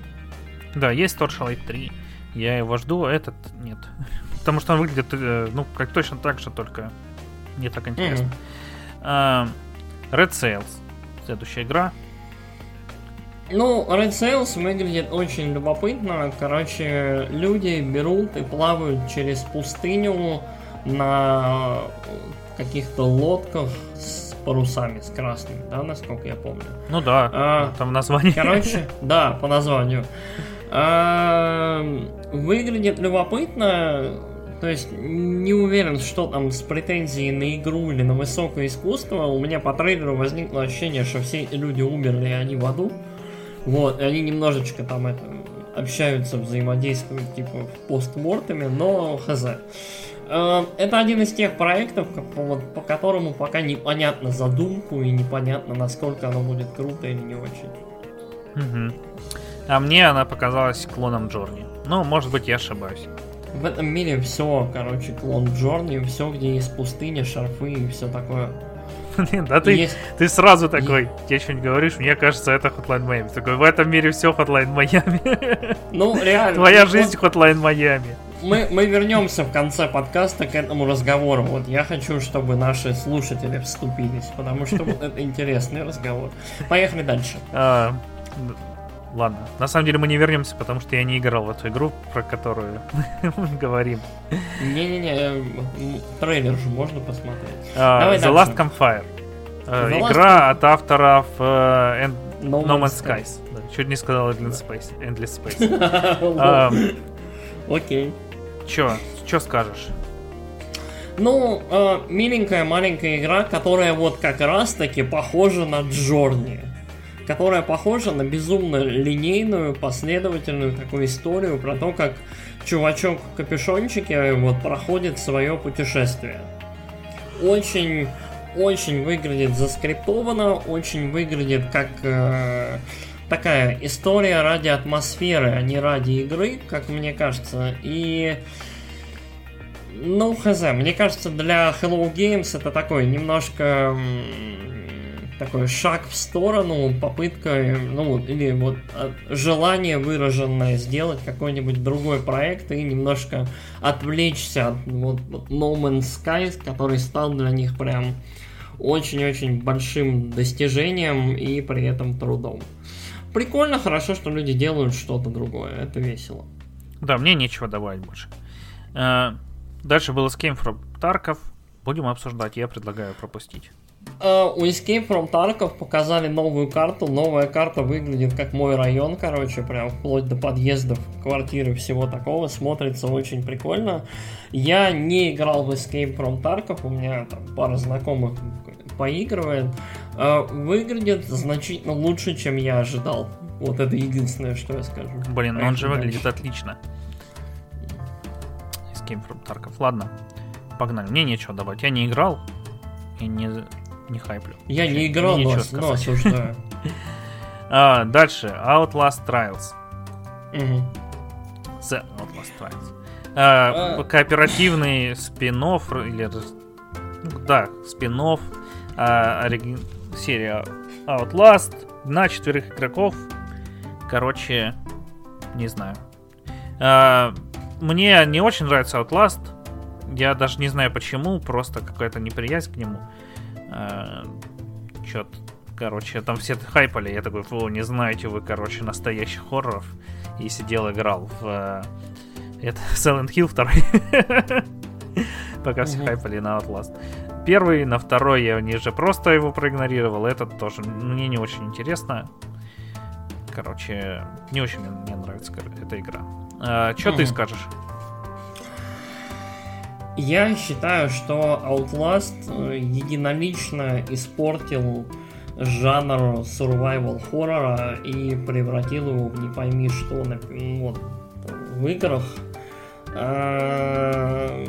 [SPEAKER 1] Да, есть Torchlight 3. Я его жду, а этот нет. Потому что он выглядит, э, ну, как точно так же, только не так интересно. Mm-hmm. Red Sails. Следующая игра.
[SPEAKER 2] Ну, Red Sails выглядит очень любопытно. Короче, люди берут и плавают через пустыню на каких-то лодках с парусами, с красными, да, насколько я помню.
[SPEAKER 1] Ну да,
[SPEAKER 2] А,
[SPEAKER 1] там название.
[SPEAKER 2] Короче, да, по названию. А, Выглядит любопытно. То есть не уверен, что там с претензией на игру или на высокое искусство. У меня по трейлеру возникло ощущение, что все эти люди умерли, и они в аду. Вот, и они немножечко там это общаются, взаимодействуют типа постмортами, но хз. Э, Это один из тех проектов, по, которому пока непонятно задумку и непонятно, насколько оно будет круто или не очень.
[SPEAKER 1] Мгм. А мне она показалась клоном Джорни. Ну, может быть, я ошибаюсь.
[SPEAKER 2] В этом мире все, короче, клон Джорни, все, где есть пустыня, шарфы и все такое.
[SPEAKER 1] Да ты,
[SPEAKER 2] Есть-
[SPEAKER 1] ты сразу такой, тебе что-нибудь говоришь, мне кажется, это Hotline Miami. Такой, в этом мире все Hotline Miami.
[SPEAKER 2] Ну, реально.
[SPEAKER 1] Твоя
[SPEAKER 2] вот
[SPEAKER 1] жизнь Hotline Miami.
[SPEAKER 2] Мы, мы вернемся в конце подкаста к этому разговору. Вот я хочу, чтобы наши слушатели вступились, потому что вот это интересный разговор. Поехали дальше.
[SPEAKER 1] Ладно, на самом деле мы не вернемся, потому что я не играл в эту игру, про которую мы говорим.
[SPEAKER 2] Не-не-не, э, трейлер же можно посмотреть. Давай
[SPEAKER 1] The. Last Campfire. Э,
[SPEAKER 2] The Last
[SPEAKER 1] Игра от авторов э, End-
[SPEAKER 2] No
[SPEAKER 1] No
[SPEAKER 2] Man's
[SPEAKER 1] Man's Skies. Да, Чуть не сказал Endless Space. Endless Space.
[SPEAKER 2] Окей.
[SPEAKER 1] Чё? Чё скажешь?
[SPEAKER 2] Ну, э, миленькая маленькая игра, которая вот как раз таки похожа на Джорни. Которая похожа на безумно линейную, последовательную такую историю про то, как чувачок в капюшончике вот проходит свое путешествие. Очень, очень выглядит заскриптованно, очень выглядит как э, такая история ради атмосферы, а не ради игры, как мне кажется. И ну, хз, мне кажется, для Hello Games это такой немножко такой шаг в сторону, попытка, ну, или вот а, желание выраженное сделать какой-нибудь другой проект и немножко отвлечься от вот No Man's Sky, который стал для них прям очень-очень большим достижением и при этом трудом. Прикольно, хорошо, что люди делают что-то другое, это весело.
[SPEAKER 1] Да, мне нечего добавить больше. Э, Дальше был Escape from Tarkov. Будем обсуждать, я предлагаю пропустить.
[SPEAKER 2] Э, У Escape from Tarkov показали новую карту. Новая карта выглядит как мой район, короче, прям вплоть до подъездов, квартиры, всего такого. Смотрится очень прикольно. Я не играл в Escape from Tarkov, у меня там пара знакомых поигрывает. Э, Выглядит значительно лучше, чем я ожидал. Вот это единственное, что я скажу.
[SPEAKER 1] Блин, ну он же выглядит отлично. Escape from Tarkov. Ладно, погнали. Мне нечего добавить. Я не играл и не, не хайплю.
[SPEAKER 2] Я
[SPEAKER 1] Вообще,
[SPEAKER 2] не играл, но, но осуждаю.
[SPEAKER 1] А, дальше. Outlast Trials.
[SPEAKER 2] Мгм.
[SPEAKER 1] The Outlast Trials. А,
[SPEAKER 2] А.
[SPEAKER 1] Кооперативный спин или... ну, Да, спин серия Outlast на четверых игроков. Короче, не знаю. А, Мне не очень нравится Outlast. Я даже не знаю почему, просто какая-то неприязнь к нему. Чё-то, короче, там все хайпали. Я такой, фу, не знаете вы, короче, настоящих хорроров. И сидел, играл в э, это Silent Hill 2. Пока все хайпали на Outlast. Первый, на второй я ниже просто его проигнорировал. Этот тоже мне не очень интересно. Короче, не очень мне, нравится эта игра. что ты скажешь?
[SPEAKER 2] Я считаю, что Outlast э, единолично испортил жанр survival хоррора и превратил его в не пойми что вот, в играх. А,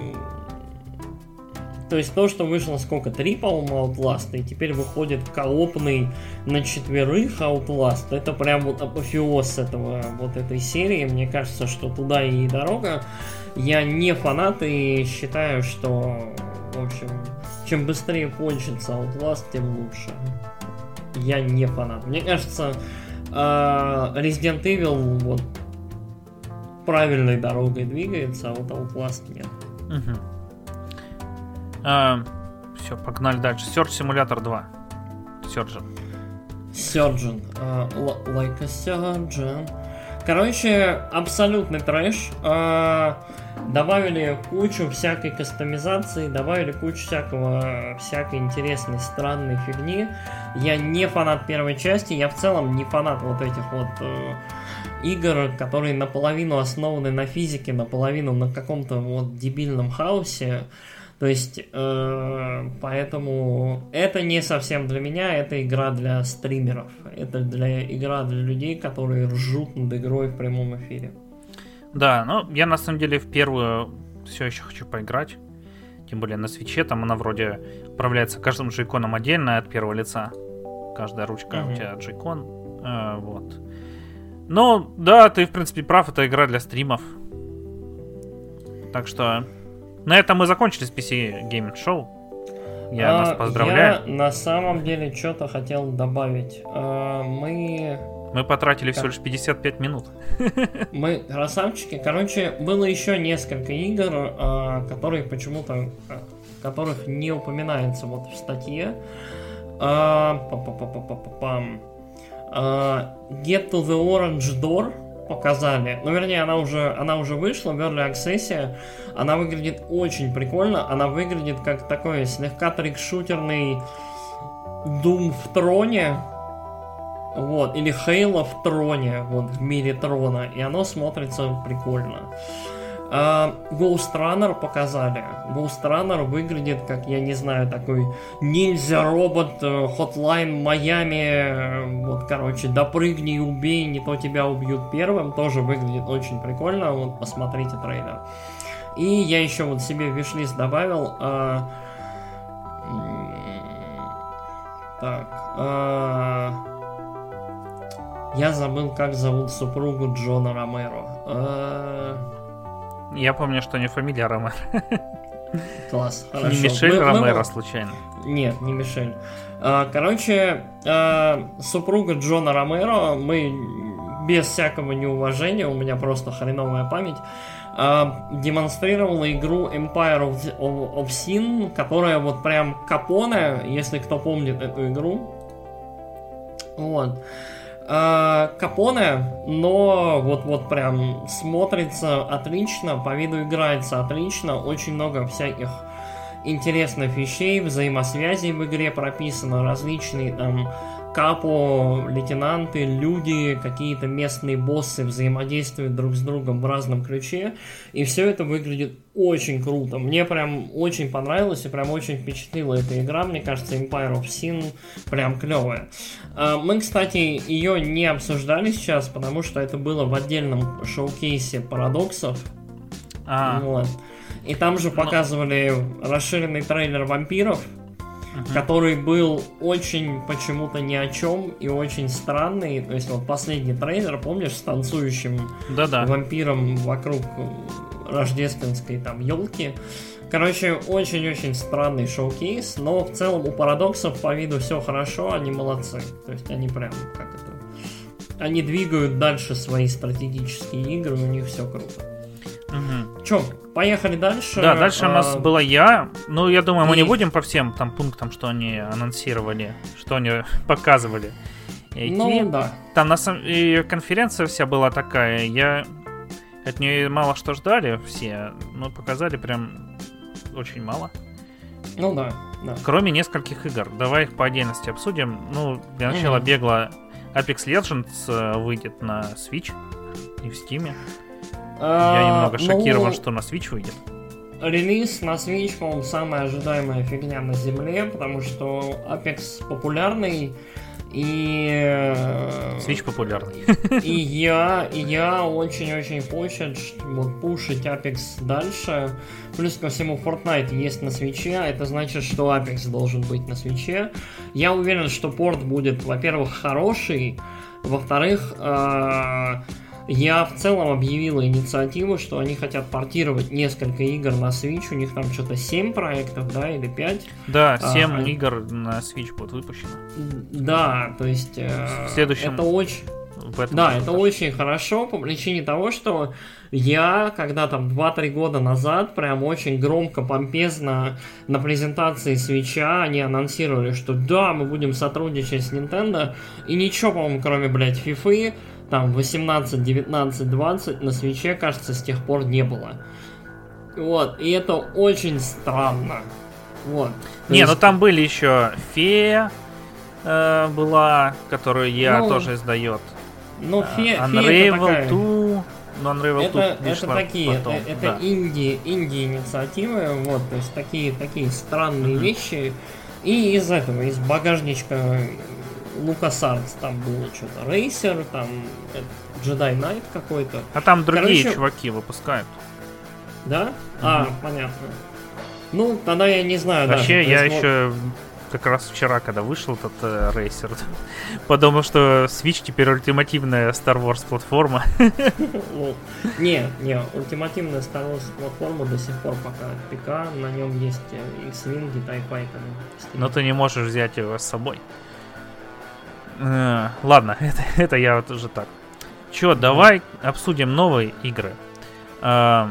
[SPEAKER 2] То есть то, что вышло сколько, три, по-моему, Outlast, и теперь выходит коопный на четверых Outlast, это прям вот апофеоз этого, вот этой серии. Мне кажется, что туда и дорога. Я не фанат и считаю, что, в общем, чем быстрее кончится Outlast, тем лучше. Я не фанат. Мне кажется, а, Resident Evil вот правильной дорогой двигается, а вот Outlast нет.
[SPEAKER 1] все, погнали дальше. Search Simulator 2. Surgeon.
[SPEAKER 2] Surgeon. а, l- like a surgeon. Короче, абсолютный трэш. А, добавили кучу всякой кастомизации, добавили кучу всякого, всякой интересной, странной фигни. Я не фанат первой части, я в целом не фанат вот этих вот э, игр, которые наполовину основаны на физике, наполовину на каком-то вот дебильном хаосе. То есть, э, поэтому это не совсем для меня, это игра для стримеров. Это для игра для людей, которые ржут над игрой в прямом эфире.
[SPEAKER 1] Да, ну я на самом деле в первую все еще хочу поиграть. Тем более на свече там она вроде управляется каждым джейконом отдельно от первого лица. Каждая ручка mm-hmm. у тебя джейкон. Э, вот. Ну, да, ты в принципе прав, это игра для стримов. Так что на этом мы закончили с PC Gaming Show. Я а, нас поздравляю.
[SPEAKER 2] Я на самом деле что-то хотел добавить. А, мы...
[SPEAKER 1] Мы потратили как... всего лишь 55 минут.
[SPEAKER 2] Мы красавчики. Короче, было еще несколько игр, а, которые почему-то а, которых не упоминается вот в статье. А, Get to the Orange Door показали. Ну, вернее, она уже, она уже вышла в Early Access. Она выглядит очень прикольно. Она выглядит как такой слегка трикшутерный Doom в троне. Вот, или Halo в троне, вот, в мире трона. И оно смотрится прикольно. А, Ghost Runner показали. Ghost Runner выглядит как, я не знаю, такой ниндзя-робот э, Hotline Майами. Вот, короче, допрыгни и убей, не то тебя убьют первым. Тоже выглядит очень прикольно. Вот, посмотрите трейлер. И я еще вот себе в вишлист добавил. А... Так. А... Я забыл, как зовут супругу Джона Ромеро. А...
[SPEAKER 1] Я помню, что не фамилия Ромеро.
[SPEAKER 2] Класс, хорошо.
[SPEAKER 1] Не Мишель мы, Ромеро, мы... случайно?
[SPEAKER 2] Нет, не Мишель. А, короче, а, супруга Джона Ромеро, мы без всякого неуважения, у меня просто хреновая память, демонстрировала игру Empire of, of, of Sin, которая вот прям Капоне, если кто помнит эту игру. Вот. А, Капоне, но вот вот прям смотрится отлично, по виду играется отлично, очень много всяких интересных вещей, взаимосвязей в игре прописано, различные там капо, лейтенанты, люди, какие-то местные боссы взаимодействуют друг с другом в разном ключе. И все это выглядит очень круто. Мне прям очень понравилось и прям очень впечатлила эта игра. Мне кажется, Empire of Sin прям клевая. А, мы, кстати, ее не обсуждали сейчас, потому что это было в отдельном шоу-кейсе парадоксов. А. Вот. И там же показывали расширенный трейлер вампиров uh-huh. который был очень почему-то ни о чем и очень странный. То есть вот последний трейлер, помнишь, с танцующим
[SPEAKER 1] Да-да.
[SPEAKER 2] вампиром вокруг рождественской там елки. Короче, очень-очень странный шоу-кейс, но в целом у парадоксов по виду все хорошо, они молодцы. То есть они прям как это... Они двигают дальше свои стратегические игры, у них все круто. Угу. Че, поехали дальше.
[SPEAKER 1] Да, дальше а... у нас а, была я. Ну, я думаю, и... мы не будем по всем там пунктам, что они анонсировали, что они показывали.
[SPEAKER 2] Идти. Ну, да.
[SPEAKER 1] Там на самом и конференция вся была такая. Я от нее мало что ждали все, но показали прям очень мало.
[SPEAKER 2] Ну да, да.
[SPEAKER 1] Кроме нескольких игр. Давай их по отдельности обсудим. Ну, для начала угу. бегло Apex Legends э, выйдет на Switch и в Steam. Я немного а, шокирован, ну, что на Switch выйдет.
[SPEAKER 2] Релиз на Switch, по-моему, самая ожидаемая фигня на земле, потому что Apex популярный, и...
[SPEAKER 1] Э, Switch популярный.
[SPEAKER 2] И я, и я очень-очень хочет вот, пушить Apex дальше. Плюс ко всему Fortnite есть на свече, а это значит, что Apex должен быть на свече. Я уверен, что порт будет, во-первых, хороший, во-вторых, э- я в целом объявила инициативу, что они хотят портировать несколько игр на Switch. У них там что-то 7 проектов, да, или 5.
[SPEAKER 1] Да, 7 а, игр на Switch будут выпущены.
[SPEAKER 2] Да, то есть... Э,
[SPEAKER 1] в следующем...
[SPEAKER 2] Это очень... Да, это очень хорошо по причине того, что я, когда там 2-3 года назад, прям очень громко, помпезно на презентации свеча они анонсировали, что да, мы будем сотрудничать с Nintendo, и ничего, по-моему, кроме, блядь, FIFA, там 18, 19, 20 на свече, кажется, с тех пор не было. Вот, и это очень странно. Вот.
[SPEAKER 1] Не, ну есть... ну там были еще фея э, была, которую я ну, тоже издает.
[SPEAKER 2] Ну, фе,
[SPEAKER 1] uh, Unravel фея 2, но Unravel
[SPEAKER 2] это, 2 это такие, потом, это, это да. инди, инди инициативы, вот, то есть такие, такие странные mm-hmm. вещи. И из этого, из багажничка LucasArts там было что-то Рейсер, там Jedi Knight какой-то.
[SPEAKER 1] А там другие Короче, чуваки выпускают.
[SPEAKER 2] Да? Mm-hmm. А, понятно. Ну, тогда я не знаю.
[SPEAKER 1] Вообще, даже, я еще как раз вчера, когда вышел этот э, рейсер, подумал, что Switch теперь ультимативная Star Wars платформа.
[SPEAKER 2] Ну, не, не, ультимативная Star Wars платформа до сих пор пока ПК, на нем есть э, X-Wing и Fighter.
[SPEAKER 1] Но ты не можешь взять его с собой. Э, ладно, это, это я вот уже так. Че, давай обсудим новые игры. Э,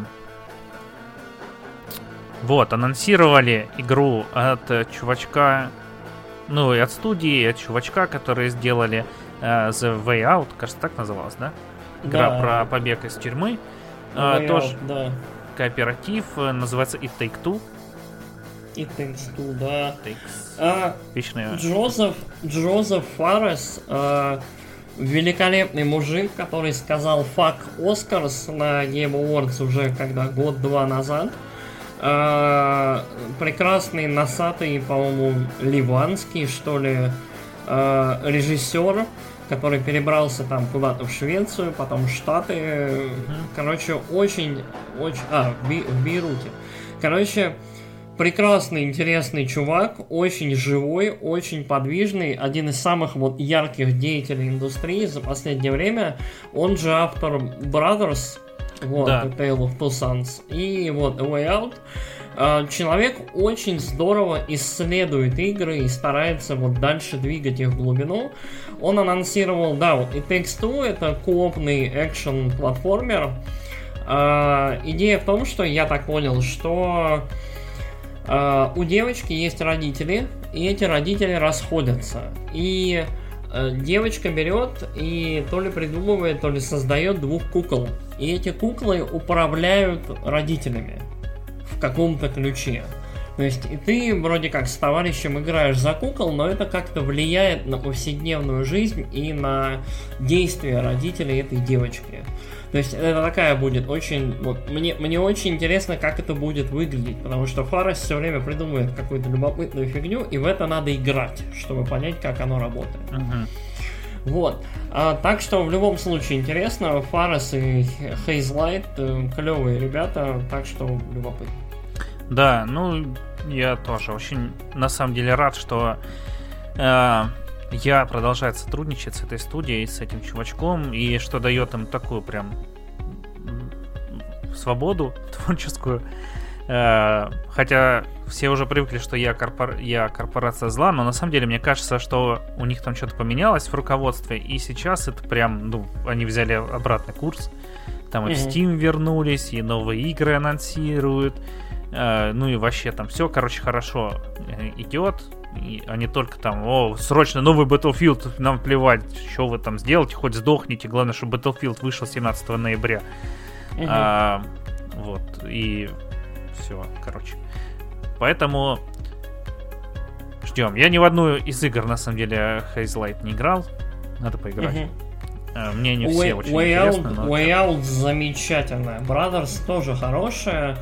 [SPEAKER 1] вот, анонсировали игру от э, чувачка, ну и от студии, от чувачка, которые сделали uh, The Way Out, кажется, так называлась, да? Игра да. про побег из тюрьмы. Uh, тоже out, да. кооператив, называется It Take Two.
[SPEAKER 2] It Takes Two, да. Takes... А, Вечная... Джозеф, Джозеф Фаррес, а, великолепный мужик, который сказал «fuck Oscars» на Game Awards уже когда год-два назад. Э, прекрасный, носатый, по-моему, ливанский, что ли, э, режиссер, который перебрался там куда-то в Швецию, потом в Штаты. Mm-hmm. Короче, очень, очень... А, в, Би, в Бейруте. Короче, прекрасный, интересный чувак, очень живой, очень подвижный, один из самых вот ярких деятелей индустрии за последнее время. Он же автор Brothers, вот, да. Tale of Two Sons. И вот A Way Out. А, человек очень здорово исследует игры и старается вот дальше двигать их в глубину. Он анонсировал, да, вот It Takes Two это коопный экшен платформер. Uh, идея в том, что я так понял, что у девочки есть родители, и эти родители расходятся. И uh, девочка берет и то ли придумывает, то ли создает двух кукол. И эти куклы управляют родителями в каком-то ключе. То есть и ты вроде как с товарищем играешь за кукол, но это как-то влияет на повседневную жизнь и на действия родителей этой девочки. То есть это такая будет очень... Вот, мне, мне очень интересно, как это будет выглядеть, потому что Фарас все время придумывает какую-то любопытную фигню, и в это надо играть, чтобы понять, как оно работает. Uh-huh. Вот. А, так что в любом случае интересно. Фарес и Хейзлайт э, клевые ребята, так что любопытно.
[SPEAKER 1] Да, ну я тоже очень на самом деле рад, что э, я продолжаю сотрудничать с этой студией, с этим чувачком, и что дает им такую прям свободу творческую. Э, хотя все уже привыкли, что я, корпор... я корпорация зла, но на самом деле мне кажется, что у них там что-то поменялось в руководстве, и сейчас это прям, ну, они взяли обратный курс. Там и в Steam вернулись, и новые игры анонсируют. Э, ну и вообще там все, короче, хорошо э, идет. И, а не только там, о, срочно новый Battlefield, нам плевать, что вы там сделаете, хоть сдохните. Главное, чтобы Battlefield вышел 17 ноября. Uh-huh. А, вот, и все, короче. Поэтому ждем. Я ни в одну из игр, на самом деле, Haze не играл. Надо поиграть. Угу. Мне не все Way, очень Way интересны.
[SPEAKER 2] Out, но... Way Out замечательная. Brothers тоже хорошая.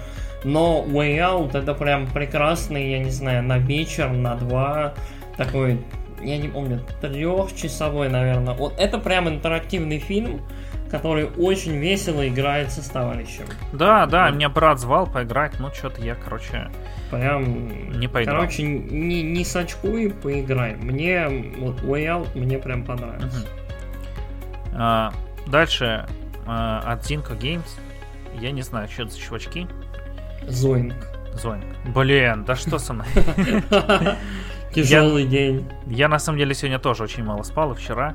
[SPEAKER 2] Но Way Out это прям прекрасный, я не знаю, на вечер, на два. Такой, я не помню, трехчасовой, наверное. Вот это прям интерактивный фильм который очень весело играется с товарищем.
[SPEAKER 1] Да, да, меня брат звал поиграть, но что-то я, короче,
[SPEAKER 2] прям не поиграл. Короче, не, не сочкуй, поиграй. Мне вот Way Out мне прям понравился. Угу.
[SPEAKER 1] А, дальше а, от Zinco Games. Я не знаю, что это за чувачки.
[SPEAKER 2] Зоинг.
[SPEAKER 1] Зоинг. Блин, да что со мной?
[SPEAKER 2] Тяжелый день.
[SPEAKER 1] Я на самом деле сегодня тоже очень мало спал, и вчера.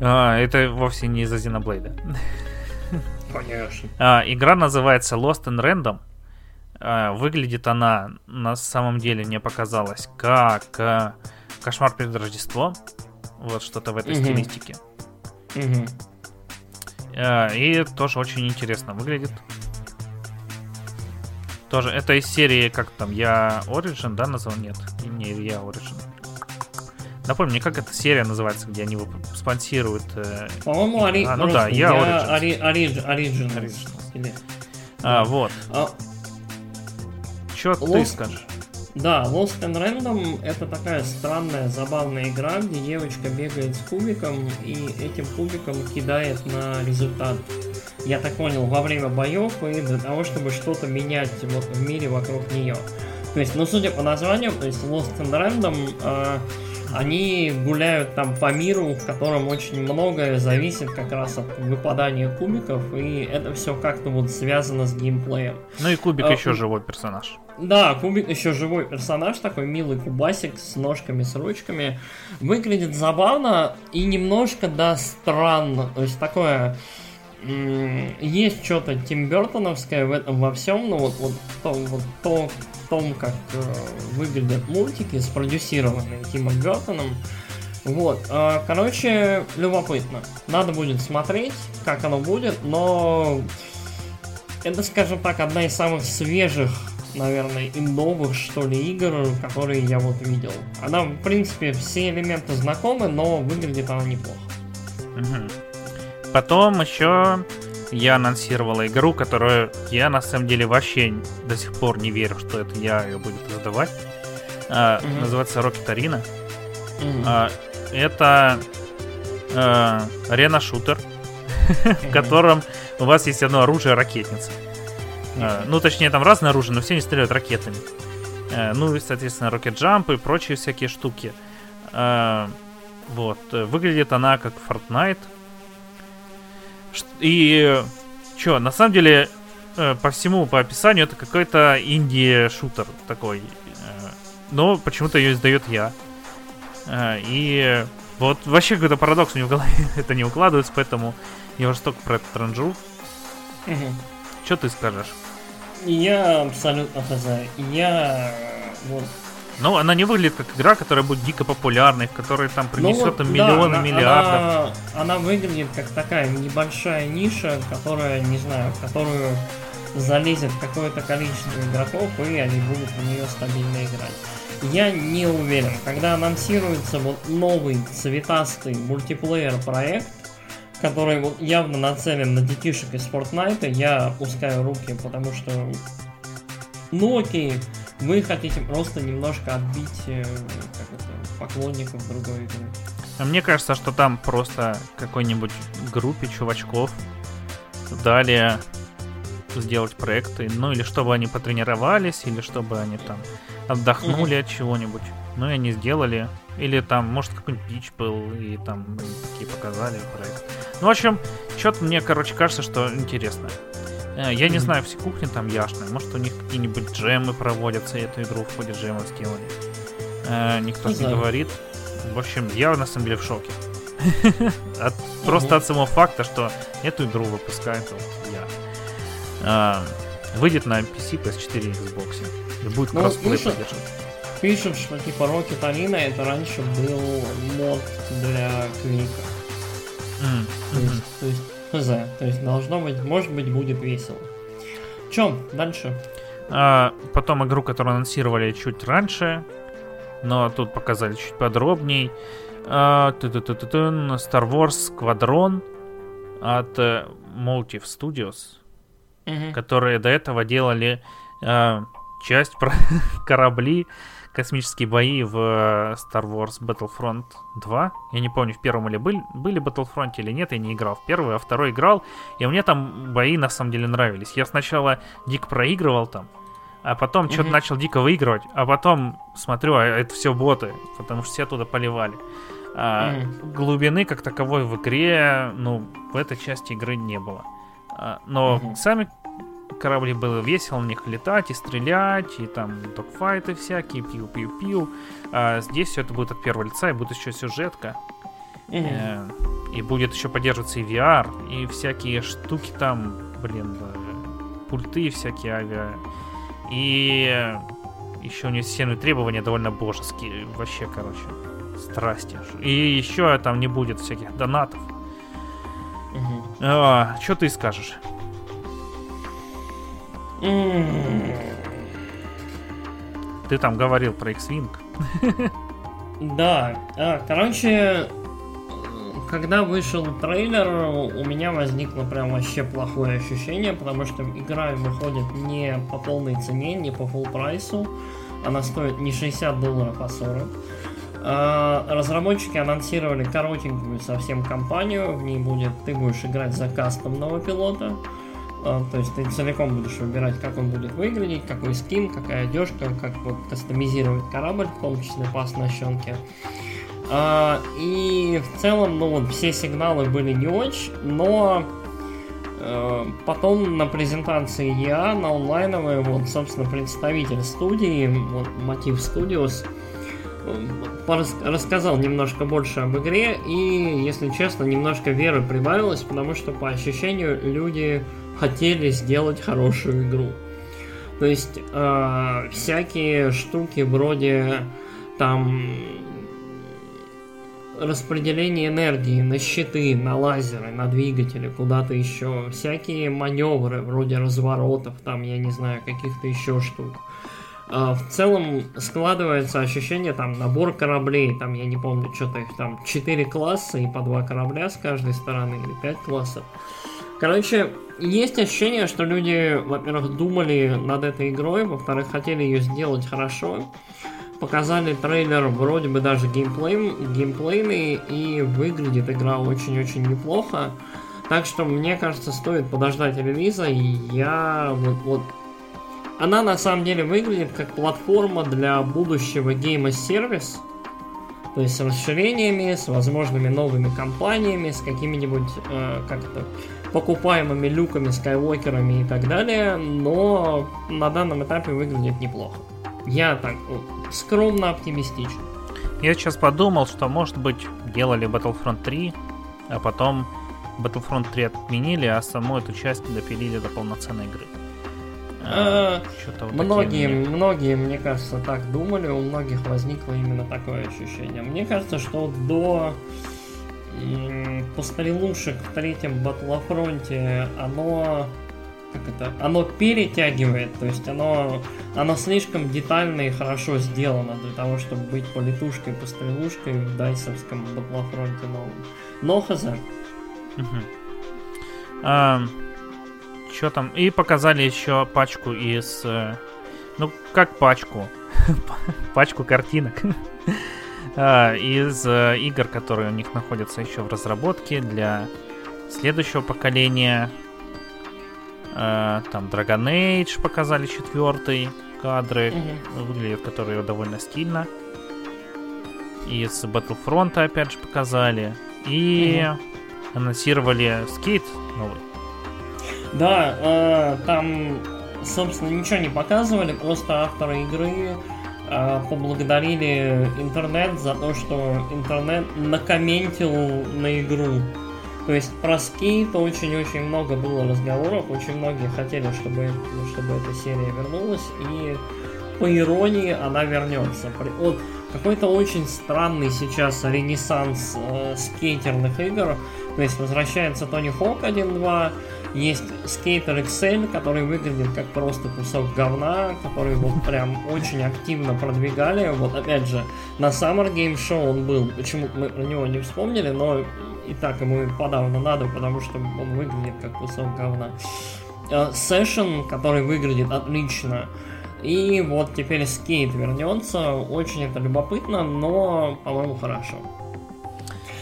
[SPEAKER 1] А, это вовсе не из-за Xenoblade.
[SPEAKER 2] Конечно.
[SPEAKER 1] А, игра называется Lost in Random. А, выглядит она на самом деле, мне показалось, как Кошмар перед Рождеством. Вот что-то в этой стилистике. И тоже очень интересно выглядит. Тоже, это из серии, как там, я Origin, да, назвал? Нет, не я Origin. Напомни мне, как эта серия называется, где они спонсируют... э,
[SPEAKER 2] По-моему, Ори...
[SPEAKER 1] А, ну да, я Origins.
[SPEAKER 2] Ори- Origi- Origins.
[SPEAKER 1] Origins.
[SPEAKER 2] Или-
[SPEAKER 1] а, вот.
[SPEAKER 2] А,
[SPEAKER 1] Что ты скажешь?
[SPEAKER 2] Да, Lost and Random это такая странная, забавная игра, где девочка бегает с кубиком и этим кубиком кидает на результат. Я так понял, во время боев и для того, чтобы что-то менять в мире вокруг нее. То есть, ну, судя по названию, то есть Lost and Random, э, они гуляют там по миру, в котором очень многое зависит как раз от выпадания кубиков, и это все как-то вот связано с геймплеем.
[SPEAKER 1] Ну и Кубик
[SPEAKER 2] А,
[SPEAKER 1] еще живой персонаж.
[SPEAKER 2] Да, Кубик еще живой персонаж, такой милый кубасик с ножками, с ручками. Выглядит забавно и немножко, да, странно. То есть такое... Есть что-то Тим Бертоновское в этом во всем, но вот, вот, то, вот то, в том, как э, выглядят мультики, спродюсированные Тимом Бертоном. Вот, э, короче, любопытно. Надо будет смотреть, как оно будет, но это, скажем так, одна из самых свежих, наверное, и новых, что ли, игр, которые я вот видел. Она, в принципе, все элементы знакомы, но выглядит она неплохо.
[SPEAKER 1] Мгм. Потом еще я анонсировала игру, которую я на самом деле вообще до сих пор не верю, что это я ее буду издавать. А,
[SPEAKER 2] Мгм.
[SPEAKER 1] Называется Rocket Arena.
[SPEAKER 2] Мгм.
[SPEAKER 1] А, Это э, арена-шутер, в котором у вас есть одно оружие ракетница. А, Ну, точнее, там разное оружие, но все они стреляют ракетами. Ну и, соответственно, рокет джамп и прочие всякие штуки. А, Вот. э, Выглядит она как Fortnite. И что, на самом деле, э, по всему, по описанию, это какой-то инди-шутер такой. Э, Но почему-то ее издает я. Э, И вот вообще какой-то парадокс у меня в голове это не укладывается, поэтому я уже столько про это транжу.
[SPEAKER 2] Мгм.
[SPEAKER 1] Что ты скажешь?
[SPEAKER 2] Я абсолютно хз. Я вот
[SPEAKER 1] Ну, она не выглядит как игра, которая будет дико популярной, в которой там
[SPEAKER 2] Ну
[SPEAKER 1] принесет
[SPEAKER 2] вот,
[SPEAKER 1] им
[SPEAKER 2] да,
[SPEAKER 1] миллионы,
[SPEAKER 2] она-
[SPEAKER 1] миллиардов.
[SPEAKER 2] Она, она выглядит как такая небольшая ниша, которая, не знаю, в которую залезет какое-то количество игроков, и они будут в нее стабильно играть. Я не уверен. Когда анонсируется вот новый цветастый мультиплеер проект, который вот явно нацелен на детишек из Fortnite, я опускаю руки, потому что ну окей, вы хотите просто немножко отбить э, это, поклонников другой игры.
[SPEAKER 1] А Мне кажется, что там просто какой-нибудь группе чувачков дали сделать проекты, ну или чтобы они потренировались, или чтобы они там отдохнули от чего-нибудь. Ну и они сделали. Или там, может, какой-нибудь пич был, и там такие показали проект. Ну, в общем, что-то мне, короче, кажется, что интересно. Э, Я не знаю, все кухни там яшные. Может, у них какие-нибудь джемы проводятся, и эту игру в ходе джема сделали. Э, Никто
[SPEAKER 2] Не
[SPEAKER 1] говорит. В общем, я на самом деле в шоке. От- Просто от самого факта, что эту игру выпускает вот я. А, Выйдет на PC, PS4 и Xbox. И будет
[SPEAKER 2] Ну,
[SPEAKER 1] кроссплей поддерживать.
[SPEAKER 2] Пишут, что типа Rocket Arena это раньше был мод для Квейка.
[SPEAKER 1] М,
[SPEAKER 2] То есть, то есть, хз. То есть должно быть, может быть, будет весело. Чем? Дальше.
[SPEAKER 1] А, Потом игру, которую анонсировали чуть раньше, но тут показали чуть подробней. А, Star Wars Squadron от э, Motive Studios. Которые до этого делали э, часть про корабли, космические бои в э, Star Wars Battlefront 2. Я не помню, в первом или были, были Battlefront или нет, я не играл в первый, а второй играл, и мне там бои на самом деле нравились. Я сначала дико проигрывал там, а потом что-то
[SPEAKER 2] Мгм.
[SPEAKER 1] начал дико выигрывать, а потом смотрю, а это все боты, потому что все оттуда поливали. А,
[SPEAKER 2] Мгм.
[SPEAKER 1] Глубины как таковой в игре, ну, в этой части игры не было. А, Но
[SPEAKER 2] Мгм.
[SPEAKER 1] сами корабли было весело на них летать и стрелять, и там докфайты всякие, пиу-пиу-пиу. А здесь все это будет от первого лица, и будет еще сюжетка.
[SPEAKER 2] Мгм.
[SPEAKER 1] Э, И будет еще поддерживаться и VR, и всякие штуки там, блин, пульты всякие авиа. И еще унесенные требования довольно божеские. Вообще, короче, страсти. И еще там не будет всяких донатов. А, что ты скажешь? Ты там говорил про X-Wing.
[SPEAKER 2] Да, а, короче, когда вышел трейлер, у меня возникло прям вообще плохое ощущение, потому что игра выходит не по полной цене, не по full прайсу. Она стоит не 60 долларов, а 40. А, разработчики анонсировали коротенькую совсем кампанию. В ней будет ты будешь играть за кастомного пилота. А, то есть ты целиком будешь выбирать, как он будет выглядеть, какой скин, какая одежка, как вот кастомизировать корабль, в том числе по оснащенке. А, и в целом, ну вот, все сигналы были не очень, но э, потом на презентации EA, на онлайновой, вот, собственно, представитель студии, вот, Мотив Studios, э, рассказал немножко больше об игре, и, если честно, немножко веры прибавилось, потому что, по ощущению, люди хотели сделать хорошую игру. То есть, э, всякие штуки вроде там распределение энергии на щиты, на лазеры, на двигатели, куда-то еще, всякие маневры вроде разворотов, там, я не знаю, каких-то еще штук. А, в целом складывается ощущение, там, набор кораблей, там, я не помню, что-то их там 4 класса и по 2 корабля с каждой стороны, или 5 классов. Короче, есть ощущение, что люди, во-первых, думали над этой игрой, во-вторых, хотели ее сделать хорошо, показали трейлер вроде бы даже геймплей, геймплейный, и выглядит игра очень-очень неплохо. Так что, мне кажется, стоит подождать релиза, и я вот, вот... Она на самом деле выглядит как платформа для будущего гейма сервис, то есть с расширениями, с возможными новыми компаниями, с какими-нибудь э, как-то покупаемыми люками, скайуокерами и так далее, но на данном этапе выглядит неплохо. Я так скромно оптимистичен.
[SPEAKER 1] Я сейчас подумал, что, может быть, делали Battlefront 3, а потом Battlefront 3 отменили, а саму эту часть допилили до полноценной игры.
[SPEAKER 2] А, вот многие, многие, мне кажется, так думали, у многих возникло именно такое ощущение. Мне кажется, что до пострелушек в третьем Батлофронте оно как это, оно перетягивает, то есть оно, оно слишком детально и хорошо сделано для того, чтобы быть политушкой, пострелушкой в дайсовском Батлофронте новом. Но хз.
[SPEAKER 1] Что там? И показали еще пачку из... Э, ну, как пачку? пачку картинок. а, из э, игр, которые у них находятся еще в разработке для следующего поколения Э, там Dragon Age показали четвертый кадры, угу. выглядят которые довольно стильно. И с Battlefront опять же показали. И угу. анонсировали скейт новый.
[SPEAKER 2] Да, э, там, собственно, ничего не показывали, просто авторы игры поблагодарили интернет за то, что интернет накомментил на игру. То есть про скейт очень-очень много было разговоров, очень многие хотели, чтобы, чтобы эта серия вернулась, и по иронии она вернется. Вот какой-то очень странный сейчас ренессанс э, скейтерных игр. То есть возвращается Тони Хок 1.2, есть скейтер XL, который выглядит как просто кусок говна, который вот прям очень активно продвигали. Вот опять же, на Summer Game Show он был, почему мы про него не вспомнили, но и так ему подавно надо, потому что он выглядит как кусок говна. Session, который выглядит отлично. И вот теперь скейт вернется. Очень это любопытно, но, по-моему, хорошо.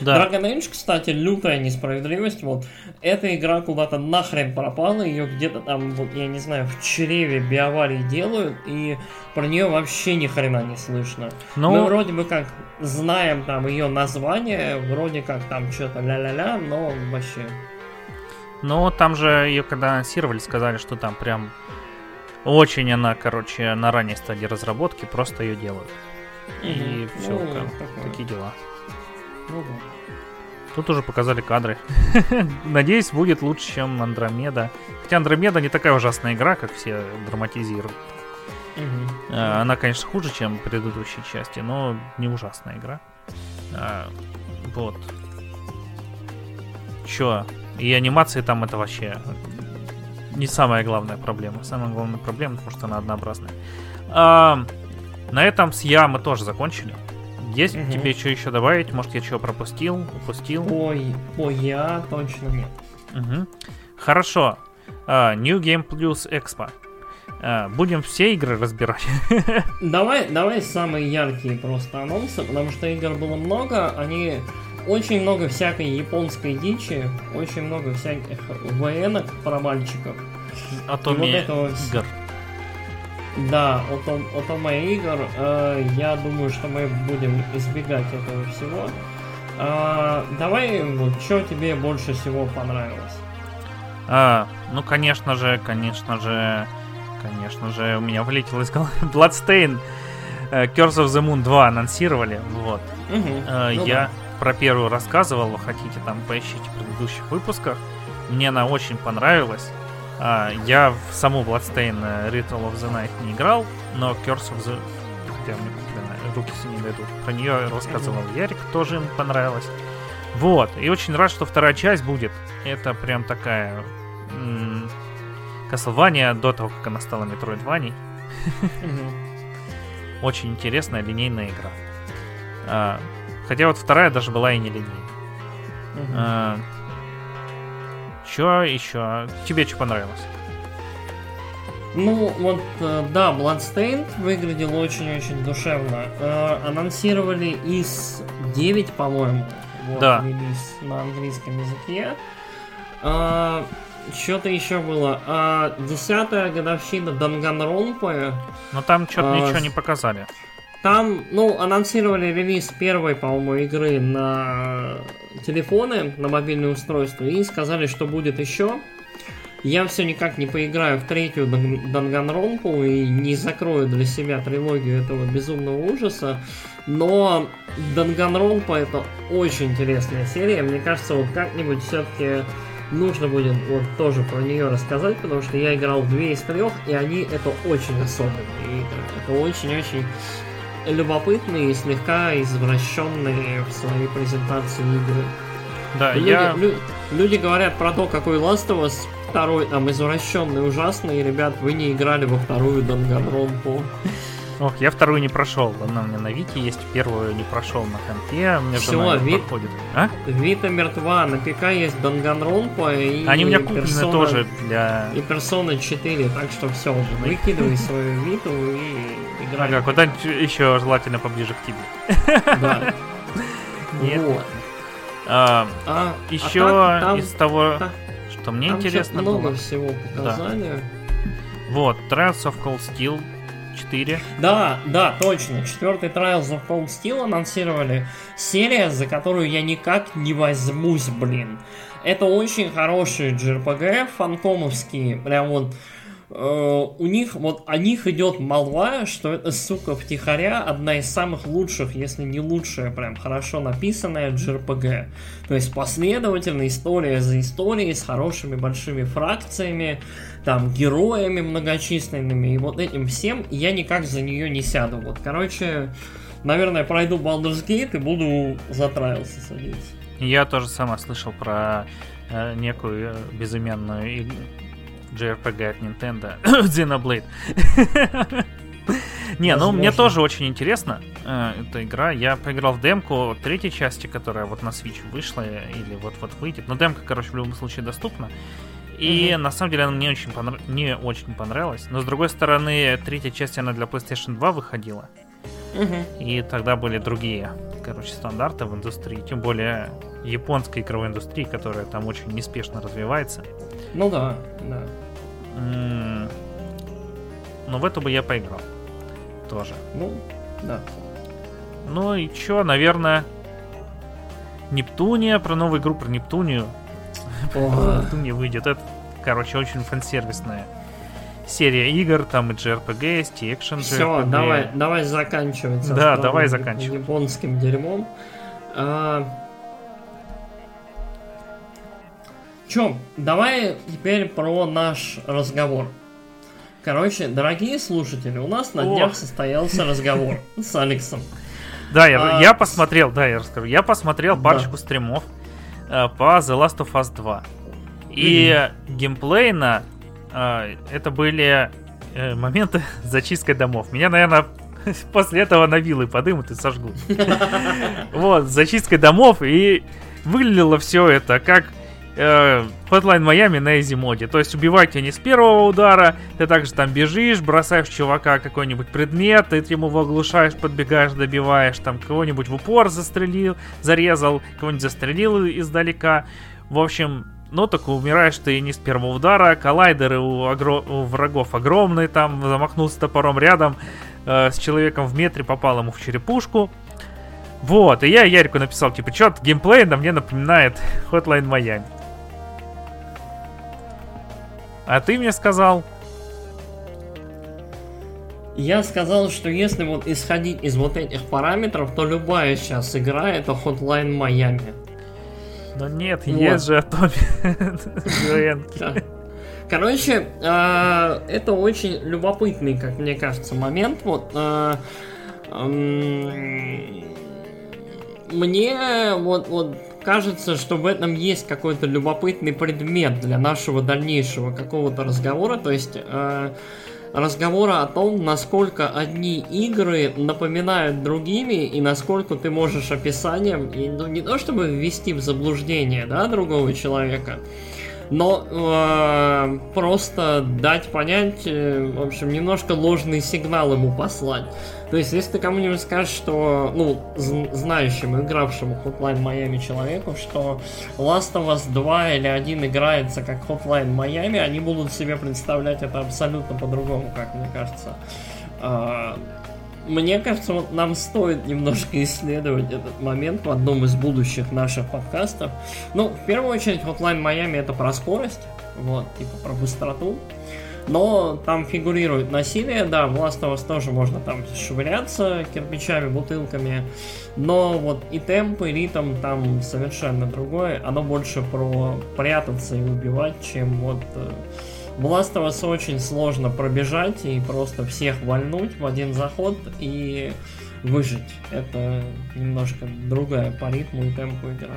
[SPEAKER 2] Да. Dragon Age, кстати, лютая несправедливость. Вот эта игра куда-то нахрен пропала, ее где-то там, вот я не знаю, в чреве биоварии делают, и про нее вообще ни хрена не слышно. Но... Мы вроде бы как знаем там ее название, вроде как там что-то ля-ля-ля, но вообще.
[SPEAKER 1] Но там же ее когда анонсировали, сказали, что там прям очень она, короче, на ранней стадии разработки, просто ее делают. И все, ну, такие дела. Ну да. Тут уже показали кадры. Надеюсь, будет лучше, чем Андромеда. Хотя Андромеда не такая ужасная игра, как все драматизируют. Угу. Она, конечно, хуже, чем предыдущие части, но не ужасная игра. А, вот. Чё? И анимации там это вообще не самая главная проблема. Самая главная проблема, потому что она однообразная. А, на этом с Я мы тоже закончили. Есть
[SPEAKER 2] Мгм.
[SPEAKER 1] тебе что еще добавить? Может, я чего пропустил, упустил?
[SPEAKER 2] Ой, ой, я точно нет.
[SPEAKER 1] Мгм. Хорошо. А, New Game Plus Expo. А, будем все игры разбирать.
[SPEAKER 2] Давай, давай самые яркие просто анонсы, потому что игр было много, они очень много всякой японской дичи, очень много всяких ВНок про мальчиков.
[SPEAKER 1] Атоми
[SPEAKER 2] вот этого
[SPEAKER 1] игр.
[SPEAKER 2] Да, от, от Ома игр, э, я думаю, что мы будем избегать этого всего. А, давай, вот, что тебе больше всего понравилось?
[SPEAKER 1] А, ну, конечно же, конечно же, конечно же, у меня вылетело из головы Bloodstain. э, Curse of the Moon 2 анонсировали, вот.
[SPEAKER 2] Мгм,
[SPEAKER 1] Э,
[SPEAKER 2] ну
[SPEAKER 1] Я
[SPEAKER 2] да.
[SPEAKER 1] про первую рассказывал, вы хотите, там поищите в предыдущих выпусках. Мне она очень понравилась. А, Я в саму Bloodstain э, Ritual of the Night не играл, но Curse of the... Хотя мне блин, руки не дойдут. Про нее рассказывал Ярик, тоже ему понравилось. Вот, и очень рад, что вторая часть будет. Это прям такая... Castlevania до того, как она стала Metroidvania. Очень интересная линейная игра. А, хотя вот вторая даже была и не линейная. Чё еще? Тебе что понравилось?
[SPEAKER 2] Ну, вот, э, да, Bloodstained выглядел очень-очень душевно. Э, анонсировали из 9, по-моему. Вот,
[SPEAKER 1] Да.
[SPEAKER 2] релиз на английском языке. Что-то еще было. Десятая годовщина Данганронпа.
[SPEAKER 1] Но там что-то ничего не показали.
[SPEAKER 2] Там, ну, анонсировали релиз первой, по-моему, игры на телефоны, на мобильные устройства, и сказали, что будет еще. Я все никак не поиграю в третью Дан- Данганронпу и не закрою для себя трилогию этого безумного ужаса. Но Данганронпа это очень интересная серия. Мне кажется, вот как-нибудь все-таки нужно будет вот тоже про нее рассказать, потому что я играл в две из трех, и они это очень особенные игры. Это очень-очень любопытные и слегка извращенные в своей презентации игры.
[SPEAKER 1] Да,
[SPEAKER 2] Люди,
[SPEAKER 1] я...
[SPEAKER 2] лю- люди говорят про то, какой Last of Us второй там извращенный, ужасный, и, ребят, вы не играли во вторую Данганронпу.
[SPEAKER 1] Ох, я вторую не прошел. Она у меня на Вики есть, первую не прошел на компе. Мне
[SPEAKER 2] Всё,
[SPEAKER 1] жена
[SPEAKER 2] Ви-
[SPEAKER 1] проходит. А?
[SPEAKER 2] Вита мертва, на ПК есть Данганронпа и
[SPEAKER 1] Они у меня куплены
[SPEAKER 2] Persona-
[SPEAKER 1] тоже для...
[SPEAKER 2] И Persona 4, так что все, выкидывай свою Виту и.
[SPEAKER 1] Ага, куда-нибудь еще желательно поближе к тебе.
[SPEAKER 2] Да.
[SPEAKER 1] Нет.
[SPEAKER 2] Вот.
[SPEAKER 1] А,
[SPEAKER 2] А,
[SPEAKER 1] еще
[SPEAKER 2] а там-
[SPEAKER 1] из того,
[SPEAKER 2] та-
[SPEAKER 1] что мне
[SPEAKER 2] там
[SPEAKER 1] интересно
[SPEAKER 2] много
[SPEAKER 1] было.
[SPEAKER 2] всего показали.
[SPEAKER 1] Вот, Trials of Cold Steel 4.
[SPEAKER 2] Да, да, точно. Четвертый Trials of Cold Steel анонсировали. Серия, за которую я никак не возьмусь, блин. Это очень хорошие JRPG, фантомовские. Прям вот у них, вот о них идет молва, что это, сука, втихаря одна из самых лучших, если не лучшая, прям хорошо написанная JRPG. То есть последовательно, история за историей, с хорошими большими фракциями, там, героями многочисленными, и вот этим всем я никак за нее не сяду. Вот, короче, наверное, пройду Baldur's Gate и буду за Trials садиться.
[SPEAKER 1] Я тоже сама слышал про э, некую э, безымянную JRPG от Nintendo Xenoblade. Не, ну мне тоже очень интересно э, эта игра. Я поиграл в демку третьей части, которая вот на Switch вышла или вот-вот выйдет. Но демка, короче, в любом случае доступна. И на самом деле она мне очень, понрав- мне очень понравилась. Но с другой стороны, третья часть она для PlayStation 2 выходила. И тогда были другие, короче, стандарты в индустрии. Тем более японской игровой индустрии, которая там очень неспешно развивается.
[SPEAKER 2] Ну да, да.
[SPEAKER 1] М, Но в эту бы я поиграл. Тоже.
[SPEAKER 2] Ну, да.
[SPEAKER 1] Ну и чё, наверное... Нептуния, про новую игру про Нептунию. Нептуния выйдет. Это, короче, очень фансервисная серия игр. Там и JRPG есть, и экшен
[SPEAKER 2] Все, давай, давай заканчивать.
[SPEAKER 1] Да, давай заканчивать.
[SPEAKER 2] Японским дерьмом. А... Чё, давай теперь про наш разговор. Короче, дорогие слушатели, у нас на днях состоялся разговор с Алексом.
[SPEAKER 1] Да, я,
[SPEAKER 2] А,
[SPEAKER 1] я посмотрел, да, я расскажу. Я посмотрел
[SPEAKER 2] Да.
[SPEAKER 1] парочку стримов э, по The Last of Us 2. И геймплейно э, это были э, моменты зачисткой домов. Меня, наверное, после этого на вилы подымут и сожгут. Вот, зачисткой домов, и выглядело все это как э, Hotline Miami на Easy моде. То есть убивать тебя не с первого удара, ты также там бежишь, бросаешь чувака какой-нибудь предмет, ты ему его оглушаешь, подбегаешь, добиваешь, там кого-нибудь в упор застрелил, зарезал, кого-нибудь застрелил издалека. В общем, ну, так умираешь ты не с первого удара, коллайдеры у, огро- у врагов огромные, там замахнулся топором рядом, э, с человеком в метре попал ему в черепушку. Вот, и я Ярику написал, типа, что геймплей на мне напоминает Hotline Miami. А ты мне сказал...
[SPEAKER 2] Я сказал, что если вот исходить из вот этих параметров, то любая сейчас игра это Hotline Miami.
[SPEAKER 1] Но нет, вот. есть же Atomic
[SPEAKER 2] Короче, э, это очень любопытный, как мне кажется, момент. Вот э, мне вот, вот кажется, что в этом есть какой-то любопытный предмет для нашего дальнейшего какого-то разговора. То есть э, разговора о том, насколько одни игры напоминают другими и насколько ты можешь описанием, и, ну, не то чтобы ввести в заблуждение да, другого человека, но э, просто дать понять, э, в общем, немножко ложный сигнал ему послать. То есть, если ты кому-нибудь скажешь, что, ну, знающему, игравшему Hotline Miami человеку, что Last of Us 2 или 1 играется как Hotline Miami, они будут себе представлять это абсолютно по-другому, как мне кажется. А, мне кажется, вот нам стоит немножко исследовать этот момент в одном из будущих наших подкастов. Ну, в первую очередь, Hotline Miami это про скорость, вот, типа про быстроту. Но там фигурирует насилие, да, в Last of Us тоже можно там швыряться кирпичами, бутылками, но вот и темп, и ритм там совершенно другое. Оно больше про прятаться и убивать, чем вот... Us очень сложно пробежать и просто всех вальнуть в один заход и выжить. Это немножко другая по ритму и темпу игра.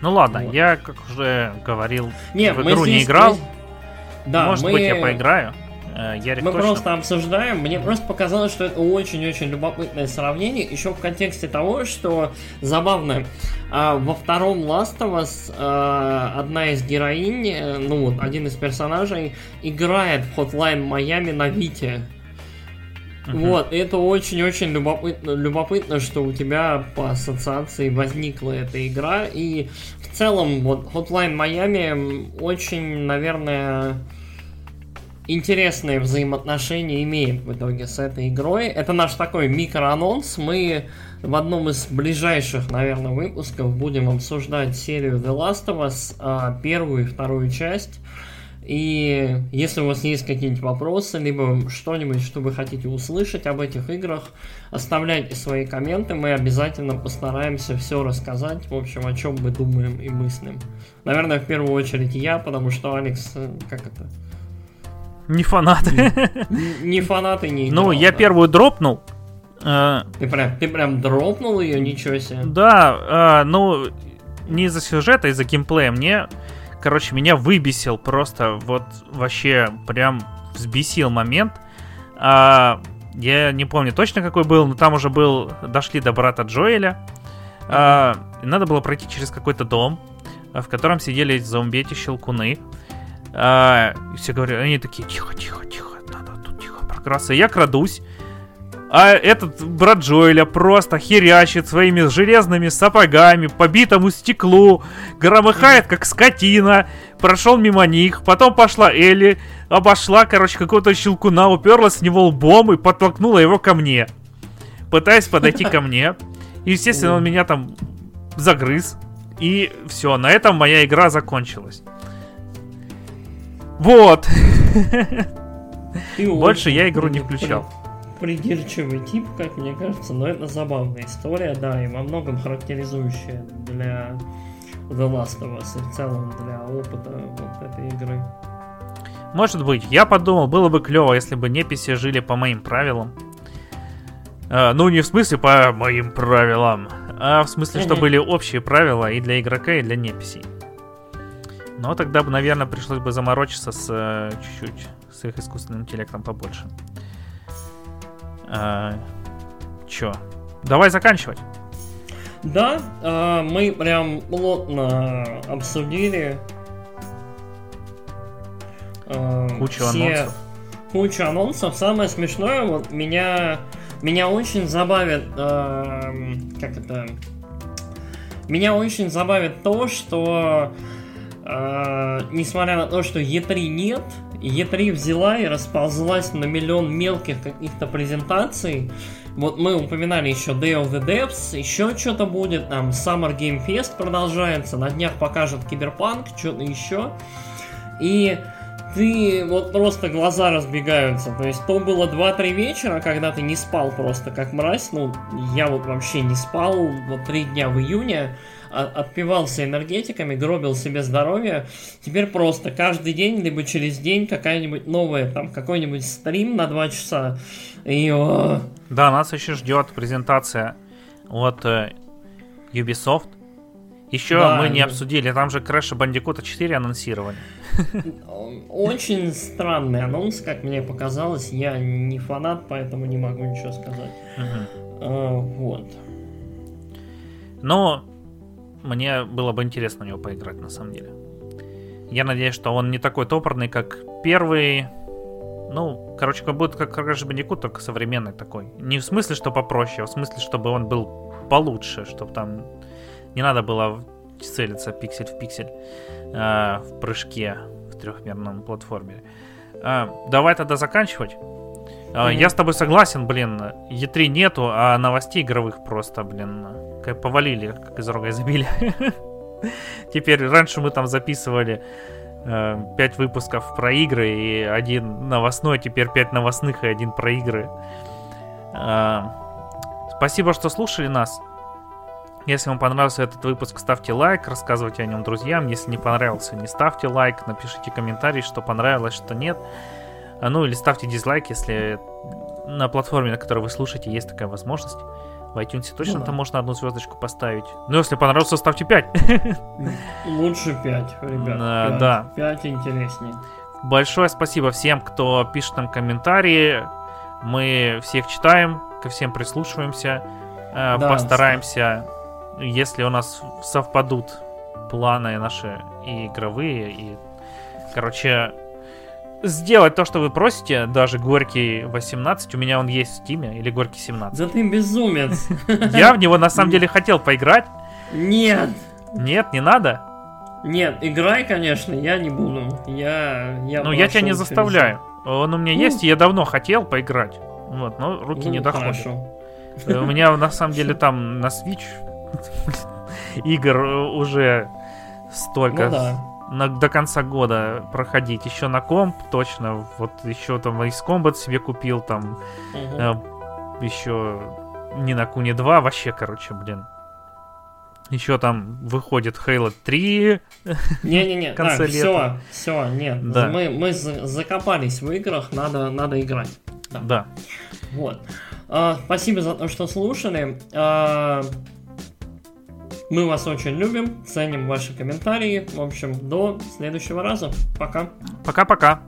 [SPEAKER 1] Ну ладно, вот. я, как уже говорил, не, в игру не играл. Да, Может мы... быть, я поиграю.
[SPEAKER 2] Э, Ярик Мы точно... просто обсуждаем. Мне просто показалось, что это очень-очень любопытное сравнение. Еще в контексте того, что забавно, а, во втором Last of Us а, одна из героинь, э, ну вот, один из персонажей, играет в Hotline Miami на Вите. Uh-huh. Вот, это очень-очень любопытно, любопытно, что у тебя по ассоциации возникла эта игра. И в целом, вот, Hotline Miami очень, наверное, интересные взаимоотношения имеем в итоге с этой игрой. Это наш такой микроанонс. Мы в одном из ближайших, наверное, выпусков будем обсуждать серию The Last of Us, а, первую и вторую часть. И если у вас есть какие-нибудь вопросы, либо что-нибудь, что вы хотите услышать об этих играх, оставляйте свои комменты, мы обязательно постараемся все рассказать, в общем, о чем мы думаем и мыслим. Наверное, в первую очередь я, потому что Алекс, э, как это,
[SPEAKER 1] не фанаты.
[SPEAKER 2] Не, фанаты, не
[SPEAKER 1] Ну, я первую дропнул.
[SPEAKER 2] Э, ты прям, ты прям дропнул ее, ничего себе.
[SPEAKER 1] Да, э, ну, не из-за сюжета, а из-за геймплея. Мне, короче, меня выбесил просто, вот вообще прям взбесил момент. А, я не помню точно какой был, но там уже был, дошли до брата Джоэля. А, надо было пройти через какой-то дом, в котором сидели зомби эти щелкуны. А, все говорят, они такие, тихо, тихо, тихо, надо тут тихо прокрасться. Я крадусь. А этот брат Джоэля просто херячит своими железными сапогами по битому стеклу, громыхает как скотина, прошел мимо них, потом пошла Элли, обошла, короче, какого-то щелкуна, уперлась в него лбом и подтолкнула его ко мне, пытаясь подойти ко мне. Естественно, он меня там загрыз, и все, на этом моя игра закончилась. Вот. Больше я игру не включал.
[SPEAKER 2] Придирчивый тип, как мне кажется, но это забавная история, да, и во многом характеризующая для The Last of Us и в целом для опыта вот этой игры.
[SPEAKER 1] Может быть, я подумал, было бы клево, если бы неписи жили по моим правилам. А, ну, не в смысле по моим правилам, а в смысле, что были общие правила и для игрока, и для неписей. Но тогда бы, наверное, пришлось бы заморочиться с э, чуть-чуть с их искусственным интеллектом побольше. А, чё? Давай заканчивать.
[SPEAKER 2] Да, э, мы прям плотно обсудили э,
[SPEAKER 1] Кучу
[SPEAKER 2] все-
[SPEAKER 1] анонсов.
[SPEAKER 2] Кучу анонсов. Самое смешное, вот меня, меня очень забавит, эм, как это, меня очень забавит то, что э, несмотря на то, что E3 нет, E3 взяла и расползлась на миллион мелких каких-то презентаций. Вот мы упоминали еще Day of the Depths, еще что-то будет, там Summer Game Fest продолжается, на днях покажут Киберпанк, что-то еще. И ты вот просто глаза разбегаются. То есть то было 2-3 вечера, когда ты не спал просто как мразь. Ну, я вот вообще не спал вот 3 дня в июне. Отпивался энергетиками, гробил себе здоровье. Теперь просто каждый день, либо через день какая-нибудь новая, там какой-нибудь стрим на 2 часа. И о,
[SPEAKER 1] Да, нас еще ждет презентация от э, Ubisoft. Еще
[SPEAKER 2] Да,
[SPEAKER 1] мы не обсудили, там же Crash Bandicoot 4 анонсировали.
[SPEAKER 2] очень странный анонс, как мне показалось. Я не фанат, поэтому не могу ничего сказать.
[SPEAKER 1] Мгм.
[SPEAKER 2] А, вот.
[SPEAKER 1] Но мне было бы интересно в него поиграть, на самом деле. Я надеюсь, что он не такой топорный, как первый. Ну, короче, как будет как Crash Bandicoot, только современный такой. Не в смысле, что попроще, а в смысле, чтобы он был получше, чтобы там не надо было целиться пиксель в пиксель а, в прыжке в трехмерном платформере. А, давай тогда заканчивать. А. Я с тобой согласен, блин, Е3 нету, а новостей игровых просто, блин, как повалили, как из рога изобилия. Теперь раньше мы там записывали 5 выпусков про игры и один новостной, теперь 5 новостных и один про игры. А, Спасибо, что слушали нас. Если вам понравился этот выпуск, ставьте лайк, рассказывайте о нем друзьям. Если не понравился, не ставьте лайк, напишите комментарий, что понравилось, что нет. А, Ну или ставьте дизлайк, если на платформе, на которой вы слушаете, есть такая возможность. В iTunes точно
[SPEAKER 2] Ну да.
[SPEAKER 1] там можно одну звездочку поставить. Ну, если понравился, ставьте 5.
[SPEAKER 2] Лучше 5, ребят.
[SPEAKER 1] Да,
[SPEAKER 2] пять.
[SPEAKER 1] да.
[SPEAKER 2] 5 интереснее.
[SPEAKER 1] Большое спасибо всем, кто пишет нам комментарии. Мы всех читаем, ко всем прислушиваемся. Э,
[SPEAKER 2] Да,
[SPEAKER 1] Постараемся, если у нас совпадут планы наши и игровые, и, короче, сделать то, что вы просите, даже Горький 18, у меня он есть в Стиме, или Горький 17.
[SPEAKER 2] Да ты безумец.
[SPEAKER 1] Я в него на самом деле хотел поиграть.
[SPEAKER 2] Нет.
[SPEAKER 1] Нет, не надо.
[SPEAKER 2] Нет, играй, конечно, я не буду. Я, я
[SPEAKER 1] Ну, я тебя не заставляю. Он у меня
[SPEAKER 2] Ну.
[SPEAKER 1] есть, и я давно хотел поиграть. Вот, но руки
[SPEAKER 2] через-
[SPEAKER 1] не
[SPEAKER 2] Ну,
[SPEAKER 1] доходят.
[SPEAKER 2] хорошо.
[SPEAKER 1] Э, У меня на самом деле там на Switch игр уже столько
[SPEAKER 2] Ну да.
[SPEAKER 1] На- до конца года проходить. Еще на комп точно. Вот еще там из Combat себе купил там.
[SPEAKER 2] Мгм.
[SPEAKER 1] э, еще не на Куне 2. Вообще, короче, блин. Еще там выходит Halo 3.
[SPEAKER 2] Не-не-не, так, все, все, нет.
[SPEAKER 1] Да.
[SPEAKER 2] Мы, мы за- закопались в играх, надо, надо играть. Да.
[SPEAKER 1] Да.
[SPEAKER 2] Вот. А, спасибо за то, что слушали. А, мы вас очень любим, ценим ваши комментарии. В общем, до следующего раза. Пока.
[SPEAKER 1] Пока-пока.